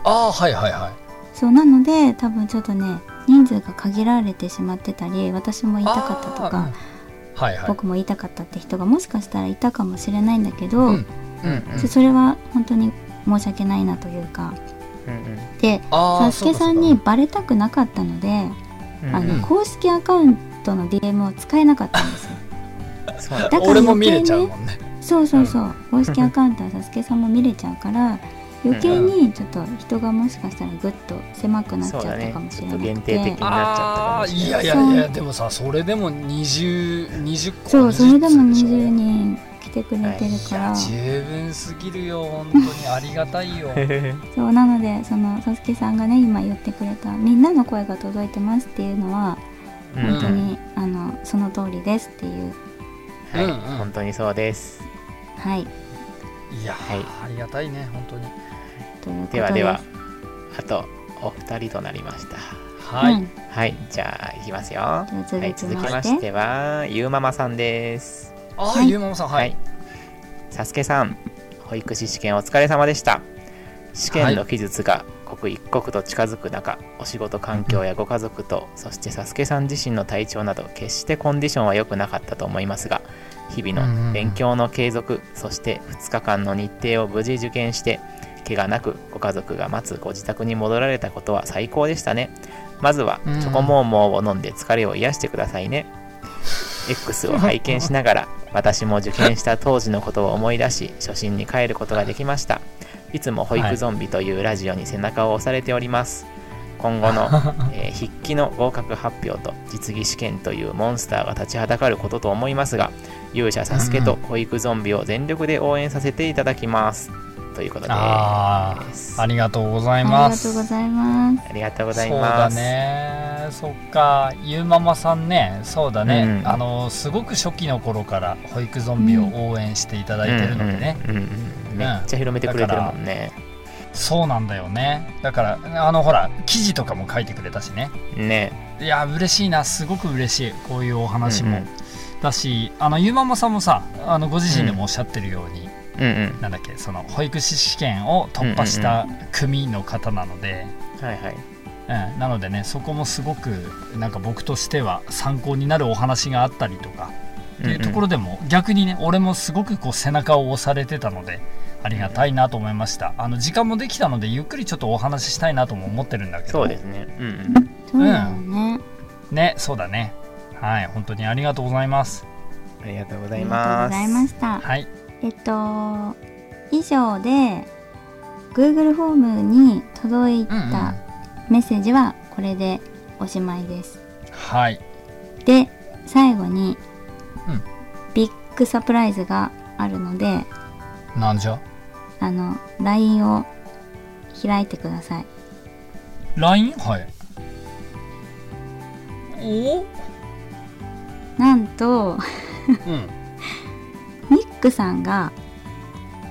ああはいはいはい。そう。なので多分ちょっとね人数が限られてしまってたり私も言いたかったとか、うん。はいはい。僕も言いたかったって人がもしかしたらいたかもしれないんだけど、うん。うんうんそそれは本当に申し訳ないなというかうんでサスケさんにバレたくなかったのでうんあのうん公式アカウントの DM を使えなかったんですよ。[laughs] だ。だから俺も見余計ねれちゃうもんね。そうそうそう公式アカウントは [laughs] サスケさんも見れちゃうから余計にちょっと人がもしかしたらぐっと狭くなっちゃったかもしれなく限定的にてなっちゃったかもしれない。いやいやいやでもさそれでも20 20個そうそれでも20通しょ20人来てくれてるから、十分すぎるよ。本当にありがたいよ。[laughs] [laughs] そうなのでそのサスケさんがね今言ってくれたみんなの声が届いてますっていうのはうん。本当に、あのその通りですっていう。はい。うんうん。本当にそうです。はい。いや、はい。ありがたいね本当に。とで。はではあとお二人となりました。はい、うん、はい。じゃあいきますよ。はい続き続きまして,、ましてはゆうママさんですああ、はい。ゆうままさんはい、さすけさん保育士試験お疲れ様でした。試験の記述が刻一刻と近づく中、お仕事環境やご家族とそしてサスケさん自身の体調など決してコンディションは良くなかったと思いますが日々の勉強の継続、そして2日間の日程を無事受験して怪我なくご家族が待つご自宅に戻られたことは最高でしたね。まずはチョコモーモーを飲んで疲れを癒してくださいね。X を拝見しながら私も受験した当時のことを思い出し初心に帰ることができました。いつも保育ゾンビというラジオに背中を押されております。今後の、[laughs] えー筆記の合格発表と実技試験というモンスターが立ちはだかることと思いますが勇者サスケと保育ゾンビを全力で応援させていただきますということで。あすあありがとうございありがますとうございます。ありがとうございそうだますね。そっか。ゆうママさんね。そうだね、うん。あのすごく初期の頃から保育ゾンビを応援していただいてるのでね、うんうんうんめっちゃ広めてくれてるもんね、そうなんだよね。だからあのほら記事とかも書いてくれたしね。ね。いや嬉しいな。すごく嬉しい。こういうお話も、うんうん。だしあのゆうママさんもさあのご自身でもおっしゃってるように、うんうん。なんだっけその保育士試験を突破した組の方なので、はいはい。うん、なのでねそこもすごくなんか僕としては参考になるお話があったりとかっていうところでも、逆にね俺もすごくこう背中を押されてたのでありがたいなと思いました。あの時間もできたのでゆっくりちょっとお話ししたいなとも思ってるんだけど。そうですね。うんそうだよね、ねそうだね。はい本当にありがとうございます。うんありがとうございありがとうますございました。はいえっと以上で Google フォームに届いうんうん。たメッセージはこれでおしまいです、はい。で最後に、うん。ビッグサプライズがあるのでなんじゃ？あの LINE を開いてください。LINE? はい。おお？なんとうんニックさんが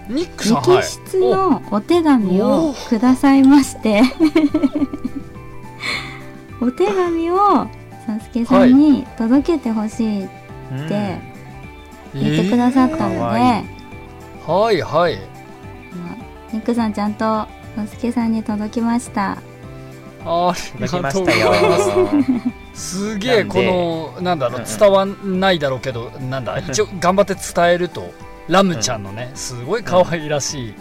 ニックさんはい直筆のお手紙おをくださいましてお手紙をサスケさんに届けてほしいって言ってくださったので、はいはい。ニックさんちゃんとサスケさんに届きましたあり届きがとうごましたよざいます。すげえこのなんだろううんうん。伝わんないだろうけどなんだ [laughs] 一応頑張って伝えると。ラムちゃんのねすごい可愛らしい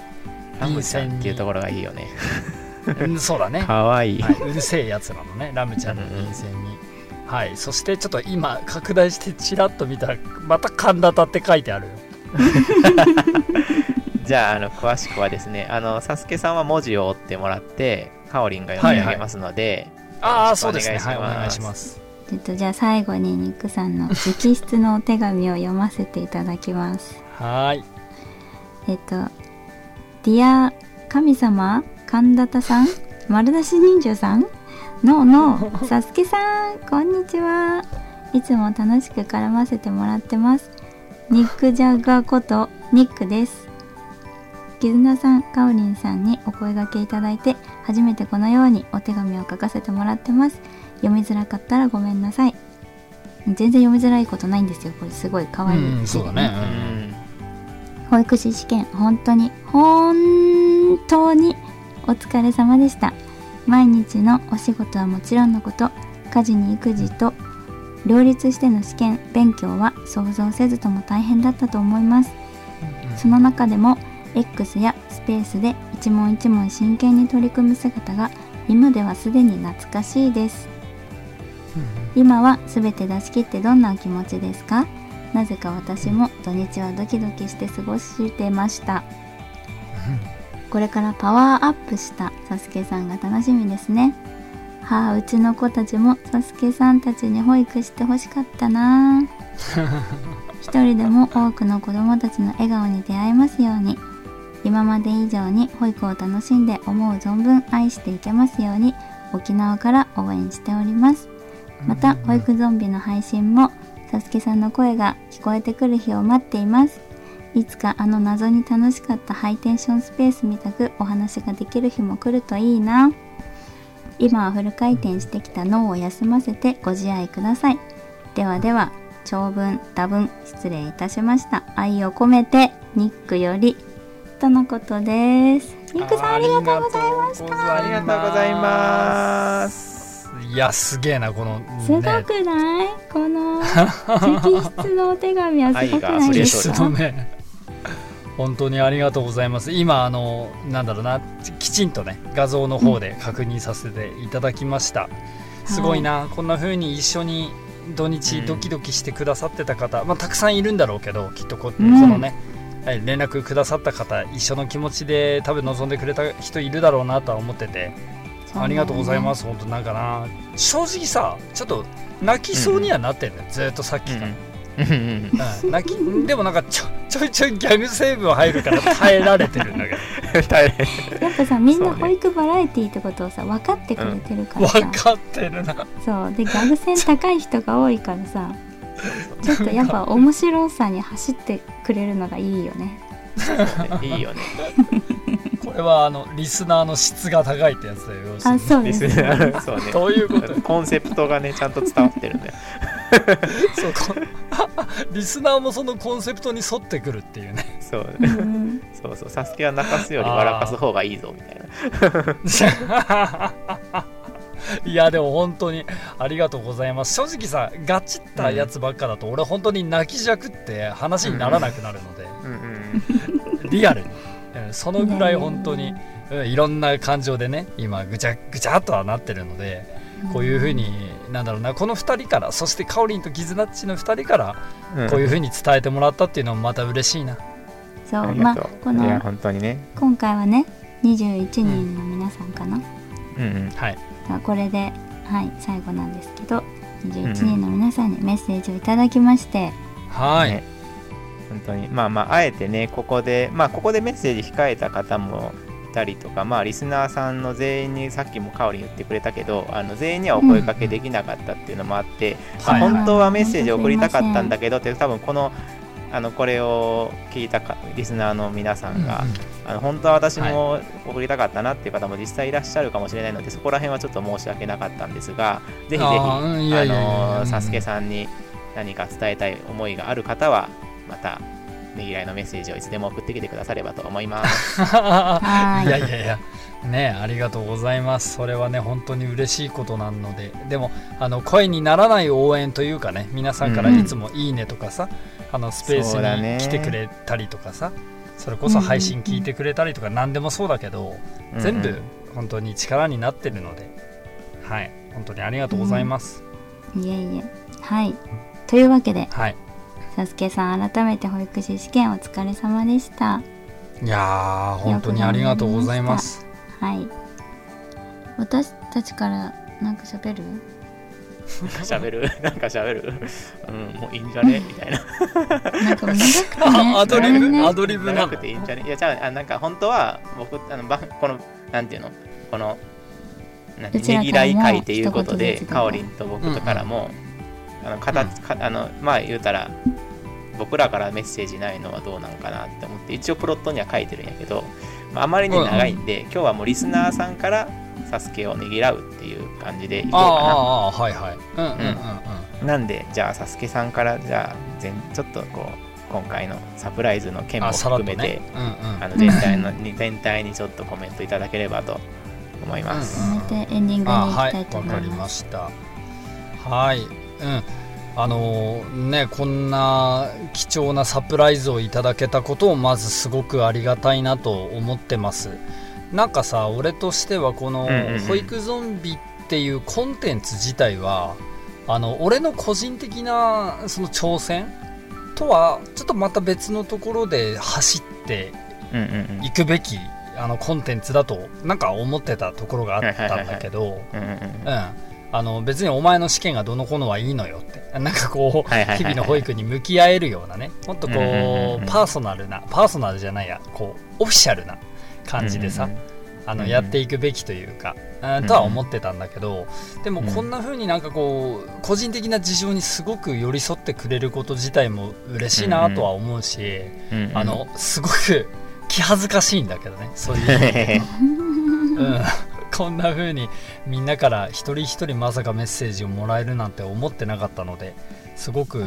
ラムちゃんっていうところがいいよね。うんそうだね、かわい。い。はい、うるせえやつなのねラムちゃんの便箋に、はいそしてちょっと今拡大してちらっと見たらまた神田田って書いてあるよ。[laughs] じゃあ、あの、詳しくはですね、あの、サスケさんは文字を追ってもらって、カオリンが読み上げますので、ああそうですねお願いします。はいお願いします。ちょっとじゃあ最後にニックさんの直筆のお手紙を読ませていただきます。はーい。えっと「 Dear 神様神田田さん？丸出し人魚さん？ノーノーサスケさんこんにちは。いつも楽しく絡ませてもらってます。ニック・ジャガーことニックです絆さんカオリンさんにお声掛けいただいて初めてこのようにお手紙を書かせてもらってます。読みづらかったらごめんなさい。全然読みづらいことないんですよこれ。すごい可愛い。うんそうだね。うん。保育士試験本当に本当にお疲れ様でした。毎日のお仕事はもちろんのこと家事に育児と両立しての試験勉強は想像せずとも大変だったと思います。その中でも X やスペースで一問一問真剣に取り組む姿が今ではすでに懐かしいです。今は全て出し切ってどんなお気持ちですか？なぜか私も土日はドキドキして過ごしてました。これからパワーアップしたサスケさんが楽しみですね。はあうちの子たちもサスケさんたちに保育してほしかったな。[laughs] 一人でも多くの子供たちの笑顔に出会えますように今まで以上に保育を楽しんで思う存分愛していけますように沖縄から応援しております。また保育ゾンビの配信もサスケさんの声が聞こえてくる日を待っています。いつかあの謎に楽しかったハイテンションスペースみたくお話ができる日も来るといいな。今はフル回転してきた脳を休ませてご自愛ください。ではでは長文多文失礼いたしました。愛を込めてニックよりとのことです。ニックさんありがとうございました。ありがとうございます。いやすげえなこのすごねくない？この直筆のお手紙はすごくないですか？のね本当にありがとうございます。今あのなんだろうなきちんとね画像の方で確認させていただきました、すごいな、こんな風に一緒に土日うん。ドキドキしてくださってた方、まあ、たくさんいるんだろうけどきっとこ,、うん。このねはい連絡くださった方一緒の気持ちで多分望んでくれた人いるだろうなとは思ってて、ありがとうございますす本当なんかな正直さちょっと泣きそうにはなってんだよ、ずっとさっきから、うんうん。うん。泣きでもなんかちょちょいちょいギャグ成分入るから耐えられてるんだけど。[laughs] 大変やっぱさみんな保育バラエティってことをさ分かってくれてるからさ、分かってるな。そう。でギャグ線高い人が多いからさちょっとやっぱ面白さに走ってくれるのがいいよね。いいよね。これはあのリスナーの質が高いってやつだよ。あそうリスですナーそうね。どういうこと？コンセプトがね、ちゃんと伝わってるんだよ。そう。こリスナーもそのコンセプトに沿ってくるっていうね。そう。うんうん。そうそう、サスケは泣かすより笑かす方がいいぞみたいな。[laughs] いやでも本当にありがとうございます正直さガチったやつばっかだと俺本当に泣きじゃくって話にならなくなるので、うんうん。リアルに、うんそのぐらい本当に、うんいろんな感情でね今ぐちゃぐちゃっとはなってるのでこういうふうになんだろうなこの2人からそしてカオリンとギズナッチの2人からうんこういうふうに伝えてもらったっていうのもまた嬉しいな、そうまあこう。いや、の本当にね。今回はね21人の皆さんかな、うんうん。はいあこれではい最後なんですけど21人の皆さんにメッセージをいただきまして、はい、ね。本当に。まあまああえてねここでまあここでメッセージ控えた方もいたりとかまあリスナーさんの全員にさっきもカオリン言ってくれたけどあの全員にはお声かけできなかったっていうのもあって、まあはい本当はメッセージを送りたかったんだけどって多分このあのこれを聞いたかリスナーの皆さんが、うんうん。あの本当は私も送りたかったなっていう方も実際いらっしゃるかもしれないのでそこら辺はちょっと申し訳なかったんですがぜひぜひあのサスケさんに何か伝えたい思いがある方はまたねぎらいのメッセージをいつでも送ってきてくださればと思います。[laughs] はい。いやいやいや。ねありがとうございます。それはね本当に嬉しいことなので。でもあの声にならない応援というかね皆さんからいつも「いいね」とかさ、あのスペースに来てくれたりとかさそれこそ配信聞いてくれたりとか何でもそうだけど、全部本当に力になってるのではい。本当にありがとうございます、いえいえ。はい。というわけではい。さすけさん改めて保育士試験お疲れ様でした。いやー本当にありがとうございます。はい。私たちからなんか喋る？[laughs] 喋る。[laughs] なんか喋る。うんもういいんじゃね？みたいな。なんか長くてね。[laughs] あアドリごめんね。ブアドリブ長くていいんじゃね？いやじゃああなんか本当は僕あのばこのなんていうの？このねぎからい会っていうことでかおりんと僕とからも、あの形かあのまあ言うたら僕らからメッセージないのはどうなのかなって思って一応プロットには書いてるんやけど、まあ、あまりに長いんで、今日はもうリスナーさんからサスケをねぎらうっていう感じでいこうかああああはいはいうんうん。うんうんななんでじゃあサスケさんからじゃあ全ちょっとこう今回のサプライズの件も含めて、ねうんうん。あの全体のに全体にちょっとコメントいただければと思います。やめてエンディングにあ行きはい。わたいと思いかりま。ます。したはい。うん。あのねこんな貴重なサプライズをいただけたことをまずすごくありがたいなと思ってますなんかさ俺としてはこのうんうんうん「保育ゾンビ」っていうコンテンツ自体はあの俺の個人的なその挑戦とはちょっとまた別のところで走っていくべきあのコンテンツだとなんか思ってたところがあったんだけど、あの別にお前の試験がどのこのはいいのよって。なんかこう日々の保育に向き合えるようなね。もっとこうパーソナルなパーソナルじゃないや。こうオフィシャルな感じでさ、うんうんあのうんうん。やっていくべきというか、うんん。とは思ってたんだけどでもうん。こんな風になんかこう個人的な事情にすごく寄り添ってくれること自体も嬉しいなとは思うし、うんうんあのすごく気恥ずかしいんだけどねそういう [laughs] うん、こんな風にみんなから一人一人まさかメッセージをもらえるなんて思ってなかったのですごく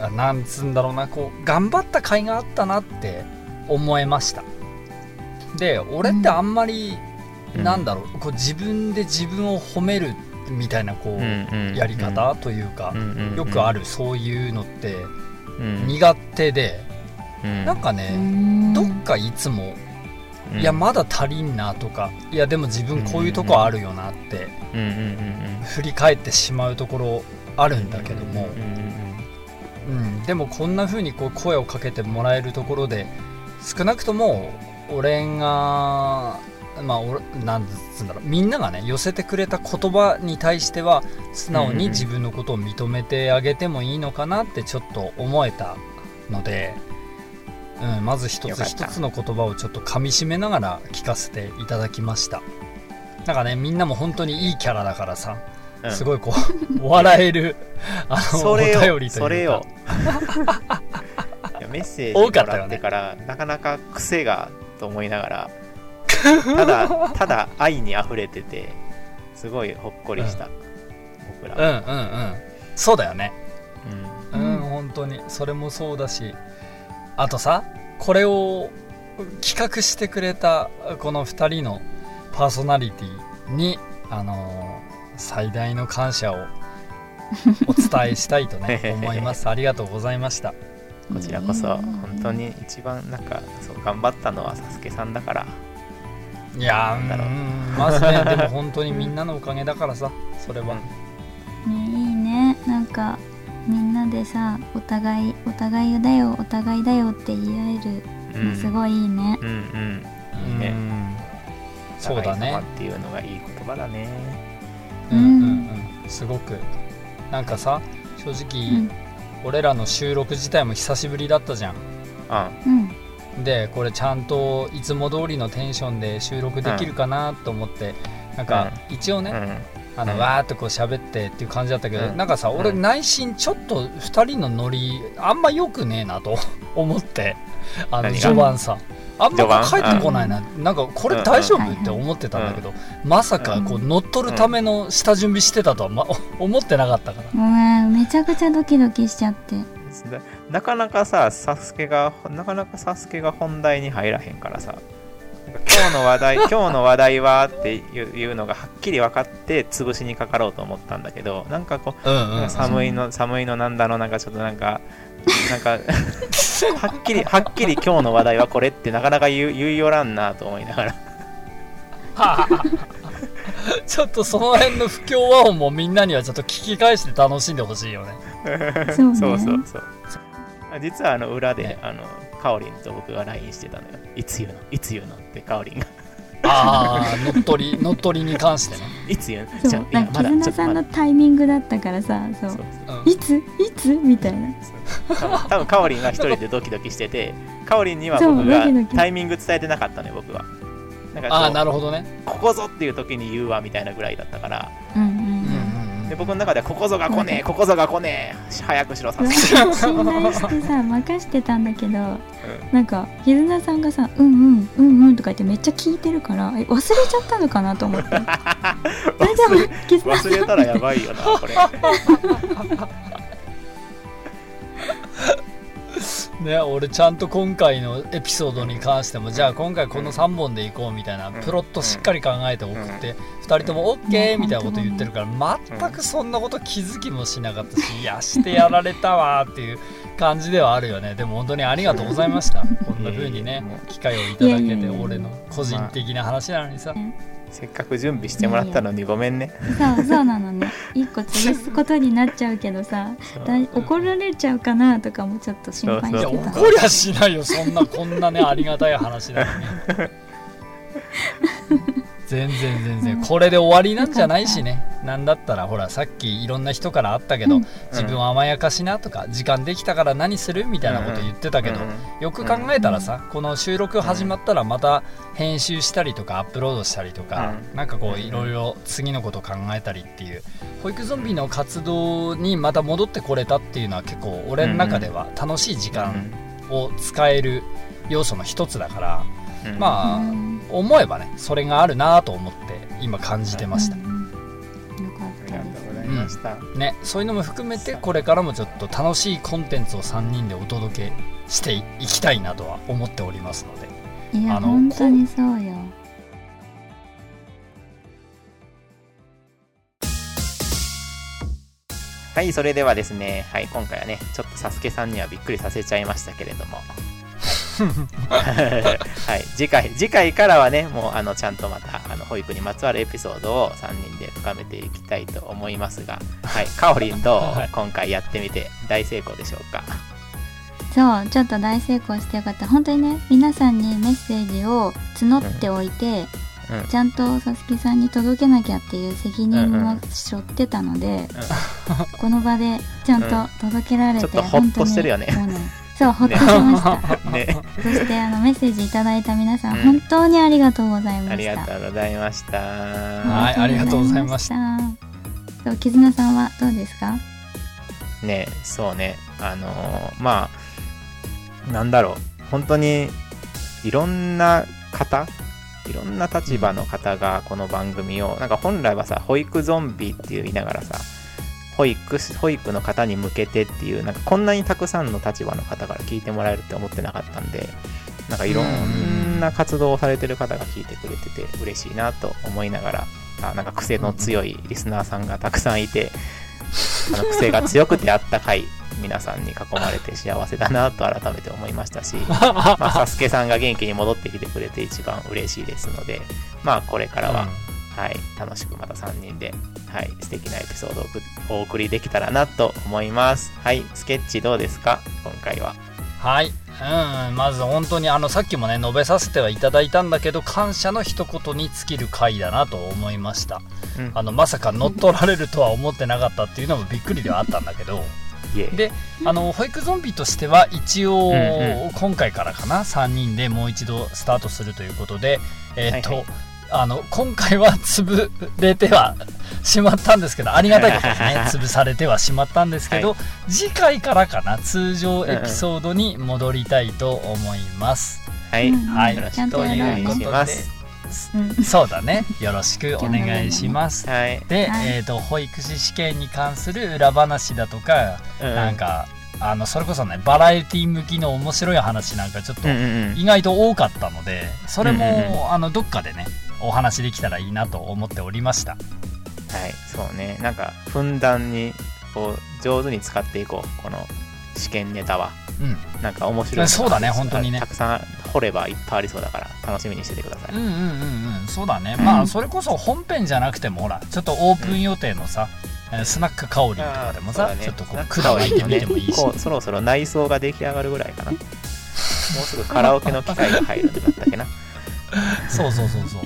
あなんつうんだろうなこう頑張った甲斐があったなって思えましたで俺ってあんまり、うん。なんだろうこう自分で自分を褒めるみたいなこう、うんうんやり方というか、よくあるそういうのってうん。苦手で、うん。なんかね、うん。どっかいつもうん。いやまだ足りんなとかいやでも自分こういうとこあるよなってうんうんうん振り返ってしまうところあるんだけどもうん、うん。うん、でもこんな風にこう声をかけてもらえるところで少なくとも俺がまあ俺なんつうんだろう。みんながね寄せてくれた言葉に対しては素直に自分のことを認めてあげてもいいのかなってちょっと思えたので、うん、まず一つ一つの言葉をちょっと噛み締めながら聞かせていただきました。なんかねみんなも本当にいいキャラだからさうん。すごいこう [laughs] 笑えるあのおそれよ便りというか。[laughs] メッセージ多もらってから、なかなか癖がと思いながら [laughs] ただただ愛に溢れててすごいほっこりした、僕うん。ら、うんうんそうだよね。うん。うん、本当に。それもそうだし。あとさこれを企画してくれたこの2人のパーソナリティにあのー最大の感謝をお伝えしたいとね [laughs] 思います。ありがとうございましたこちらこそ本当に一番なんかそう頑張ったのはサスケさんだから。いやーなんだろう。うんまずねでも本当にみんなのおかげだからさそれは、ねいいね。なんかみんなでさお互いお互いだよお互いだよって言い合えるのすごいいいね、うんうん。うん。ね。そうだね。お互い様っていうのがいい言葉だね。うんうん。うん。すごく。なんかさ正直、うん俺らの収録自体も久しぶりだったじゃん。あうん。でこれちゃんといつも通りのテンションで収録できるかなと思って、なんか一応ね、うん。あのうん。わーっとこう喋ってっていう感じだったけど、うん。なんかさ俺うん。内心ちょっと2人のノリあんま良くねえなと思ってあの序盤さあんま帰ってこないな、なんかこれ大丈夫って思ってたんだけど、まさかこう乗っ取るための下準備してたとは、ま、[laughs] 思ってなかったから。ごめんめちゃくちゃドキドキしちゃって。ななかなかさサスケがなかなかサスケが本題に入らへんからさ今日の話題 [laughs] 今日の話題はっていういうのがはっきり分かって潰しにかかろうと思ったんだけどなんかこううんうん、うん、寒いの寒いのなんだのなんかちょっとなんかなんかはっきりはっきり今日の話題はこれってなかなか言う言いよらんなと思いながら。ちょっとその辺の不協和音もみんなにはちょっと聞き返して楽しんでほしいよね。そうね。そうそうそう。あ実はあの裏で、あのカオリンと僕が LINE してたのよ。いつ言うの？いつ言うの？ってカオリンがああ乗っ取り乗っ取りに関してねいつ言うのそじゃうなんか絆さんのタイミングだったからさそう。そう。うんいつ？いつ？みたいな。多分多分カオリンが一人でドキドキしててカオリンには僕がタイミング伝えてなかったのよ僕は。なんかああなるほどね。ここぞっていう時に言うわみたいなぐらいだったから。うんうんうんうんで僕の中ではここぞが来ねえここぞが来ねえ早くしろさ信頼してさ任してたんだけどなんか絆さんがさ「うんうんうんうん」とか言ってめっちゃ聞いてるからえ忘れちゃったのかなと思って。[laughs] 忘れたらやばいよなこれ [laughs] [laughs] ね俺ちゃんと今回のエピソードに関してもじゃあ今回この3本でいこうみたいなうん。プロットしっかり考えて送って2人とも OK みたいなこと言ってるから全くそんなこと気づきもしなかったしいやしてやられたわーっていう感じではあるよね。でも本当にありがとうございました。こんな風にね機会をいただけて俺の個人的な話なのにさせっかく準備してもらったのにごめんね。そうそうなのね。一個潰すことになっちゃうけどさだい怒られちゃうかなとかもちょっと心配してた。怒りゃしないよ。そんなこんなねありがたい話なのに全然全然。これで終わりなんじゃないしね。なんだったらほらさっきいろんな人からあったけど、うん。自分は甘やかしなとか時間できたから何する？みたいなこと言ってたけど、うん。よく考えたらさ、この収録始まったらまた編集したりとかアップロードしたりとか、うん。なんかこういろいろ次のこと考えたりっていう保育ゾンビの活動にまた戻ってこれたっていうのは結構俺の中では楽しい時間を使える要素の一つだから、うん。まあ、うん思えばねそれがあるなと思って今感じてました、うんうんよかあったです。りがとうございました、ね、そういうのも含めてこれからもちょっと楽しいコンテンツを3人でお届けしていきたいなとは思っておりますので。いやあの本当にそうよ。はいそれではですねはい今回はねちょっとサスケさんにはびっくりさせちゃいましたけれどもはい。次回次回からはねもうあのちゃんとまたあの保育にまつわるエピソードを3人で深めていきたいと思いますがはい。かおりんどう、[laughs] はい。今回やってみて大成功でしょうか？そうちょっと大成功してよかった。本当にね皆さんにメッセージを募っておいて、うん。ちゃんとさすきさんに届けなきゃっていう責任うんうんも背負ってたので、この場でちゃんと届けられて、ちょっとほっとしてるよね。本当にもうそうほっとしました。[laughs] ね。そしてあのメッセージいただいた皆さん、うん。本当にありがとうございました。ありがとうござざいました。はいありがとうございました。そう絆さんはどうですか？ねそうね。あのーまあなんだろう。本当にいろんな方いろんな立場の方がこの番組をなんか本来はさ保育ゾンビって言いながらさ保育保育の方に向けてっていうなんかこんなにたくさんの立場の方から聞いてもらえるって思ってなかったんでなんかいろんな活動をされてる方が聞いてくれてて嬉しいなと思いながらあなんか癖の強いリスナーさんがたくさんいて [laughs] あの癖が強くてあったかい皆さんに囲まれて幸せだなと改めて思いましたし、[laughs] まあ、サスケさんが元気に戻ってきてくれて一番嬉しいですので、まあ、これからは、はい、楽しくまた3人で、はい、素敵なエピソードをおお送りできたらなと思います。はい、スケッチどうですか？今回は。はい、うん、まず本当にあのさっきもね述べさせてはいただいたんだけど感謝の一言に尽きる回だなと思いました。うん。あのまさか乗っ取られるとは思ってなかったっていうのもびっくりではあったんだけど。であの保育ゾンビとしては一応、うんう今回からかな？3人でもう一度スタートするということでえーっと、はいはいあの今回は潰れてはしまったんですけどありがたいことにね潰されてはしまったんですけど、は次回からかな通常エピソードに戻りたいと思います、はい、うんはい。よろしくお願いします。うんそうだね。よろしくお願いします。はい、で、はい。えー、と保育士試験に関する裏話だとか、うん。なんかあのそれこそねバラエティ向きの面白い話なんかちょっと意外と多かったのでそれも、うんうんうあのどっかでねお話できたらいいなと思っておりました。はい、そうね。なんか、ふんだんに、こう、上手に使っていこう。この試験ネタは。うん。なんか面白い。そうだね本当にね。たくさん掘ればいっぱいありそうだから楽しみにしててください、うんうんうんうん。そうだね、うん。まあそれこそ本編じゃなくてもほらちょっとオープン予定のさ、えースナックカオリンとかでもさ、ね。ちょっとこう管巻いてみてもいいし、こうそろそろ内装が出来上がるぐらいかな。もうすぐカラオケの機械が入るんだったっけな。[laughs] そうそうそうそう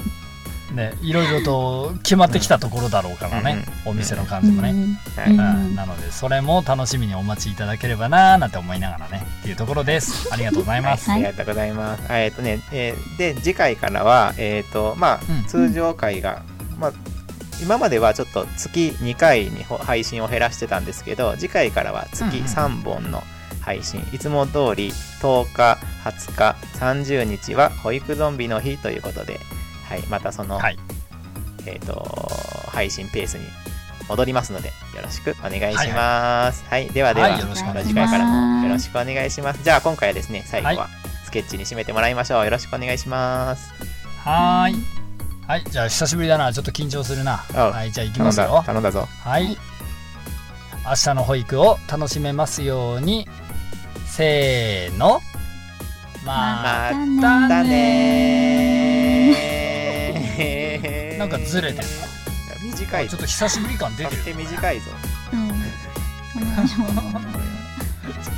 ねいろいろと決まってきたところだろうからね、お店の感じもね、はい、うん。うんなのでそれも楽しみにお待ちいただければなーなんて思いながらねっていうところです。ありがとうございます、はい、ありがとうございます。えっ、とね、えーで、次回からは、えっ、と、まあ、うん。通常回が、まあ、今まではちょっと月2回にほ配信を減らしてたんですけど、次回からは月うんうん3本の配信、いつも通り10日、20日、30日は保育ゾンビの日ということで、はい、またその、はい。えっ、と、配信ペースに戻りますので、よろしくお願いします。はい、ではでは、はいよろしくお願いし次ます。回からもよろしくお願いします。じゃあ今回はですね、最後はスケッチに締めてもらいましょう。よろしくお願いします。はーい。はいじゃあ久しぶりだな。ちょっと緊張するな。あはいじゃあ行きますよ。頼んだぞ。はい。明日の保育を楽しめますように。せーの。ままたたねなんかずれてる短いぞ。ちょっ。と久しぶり感出てる短いぞ。うん [laughs]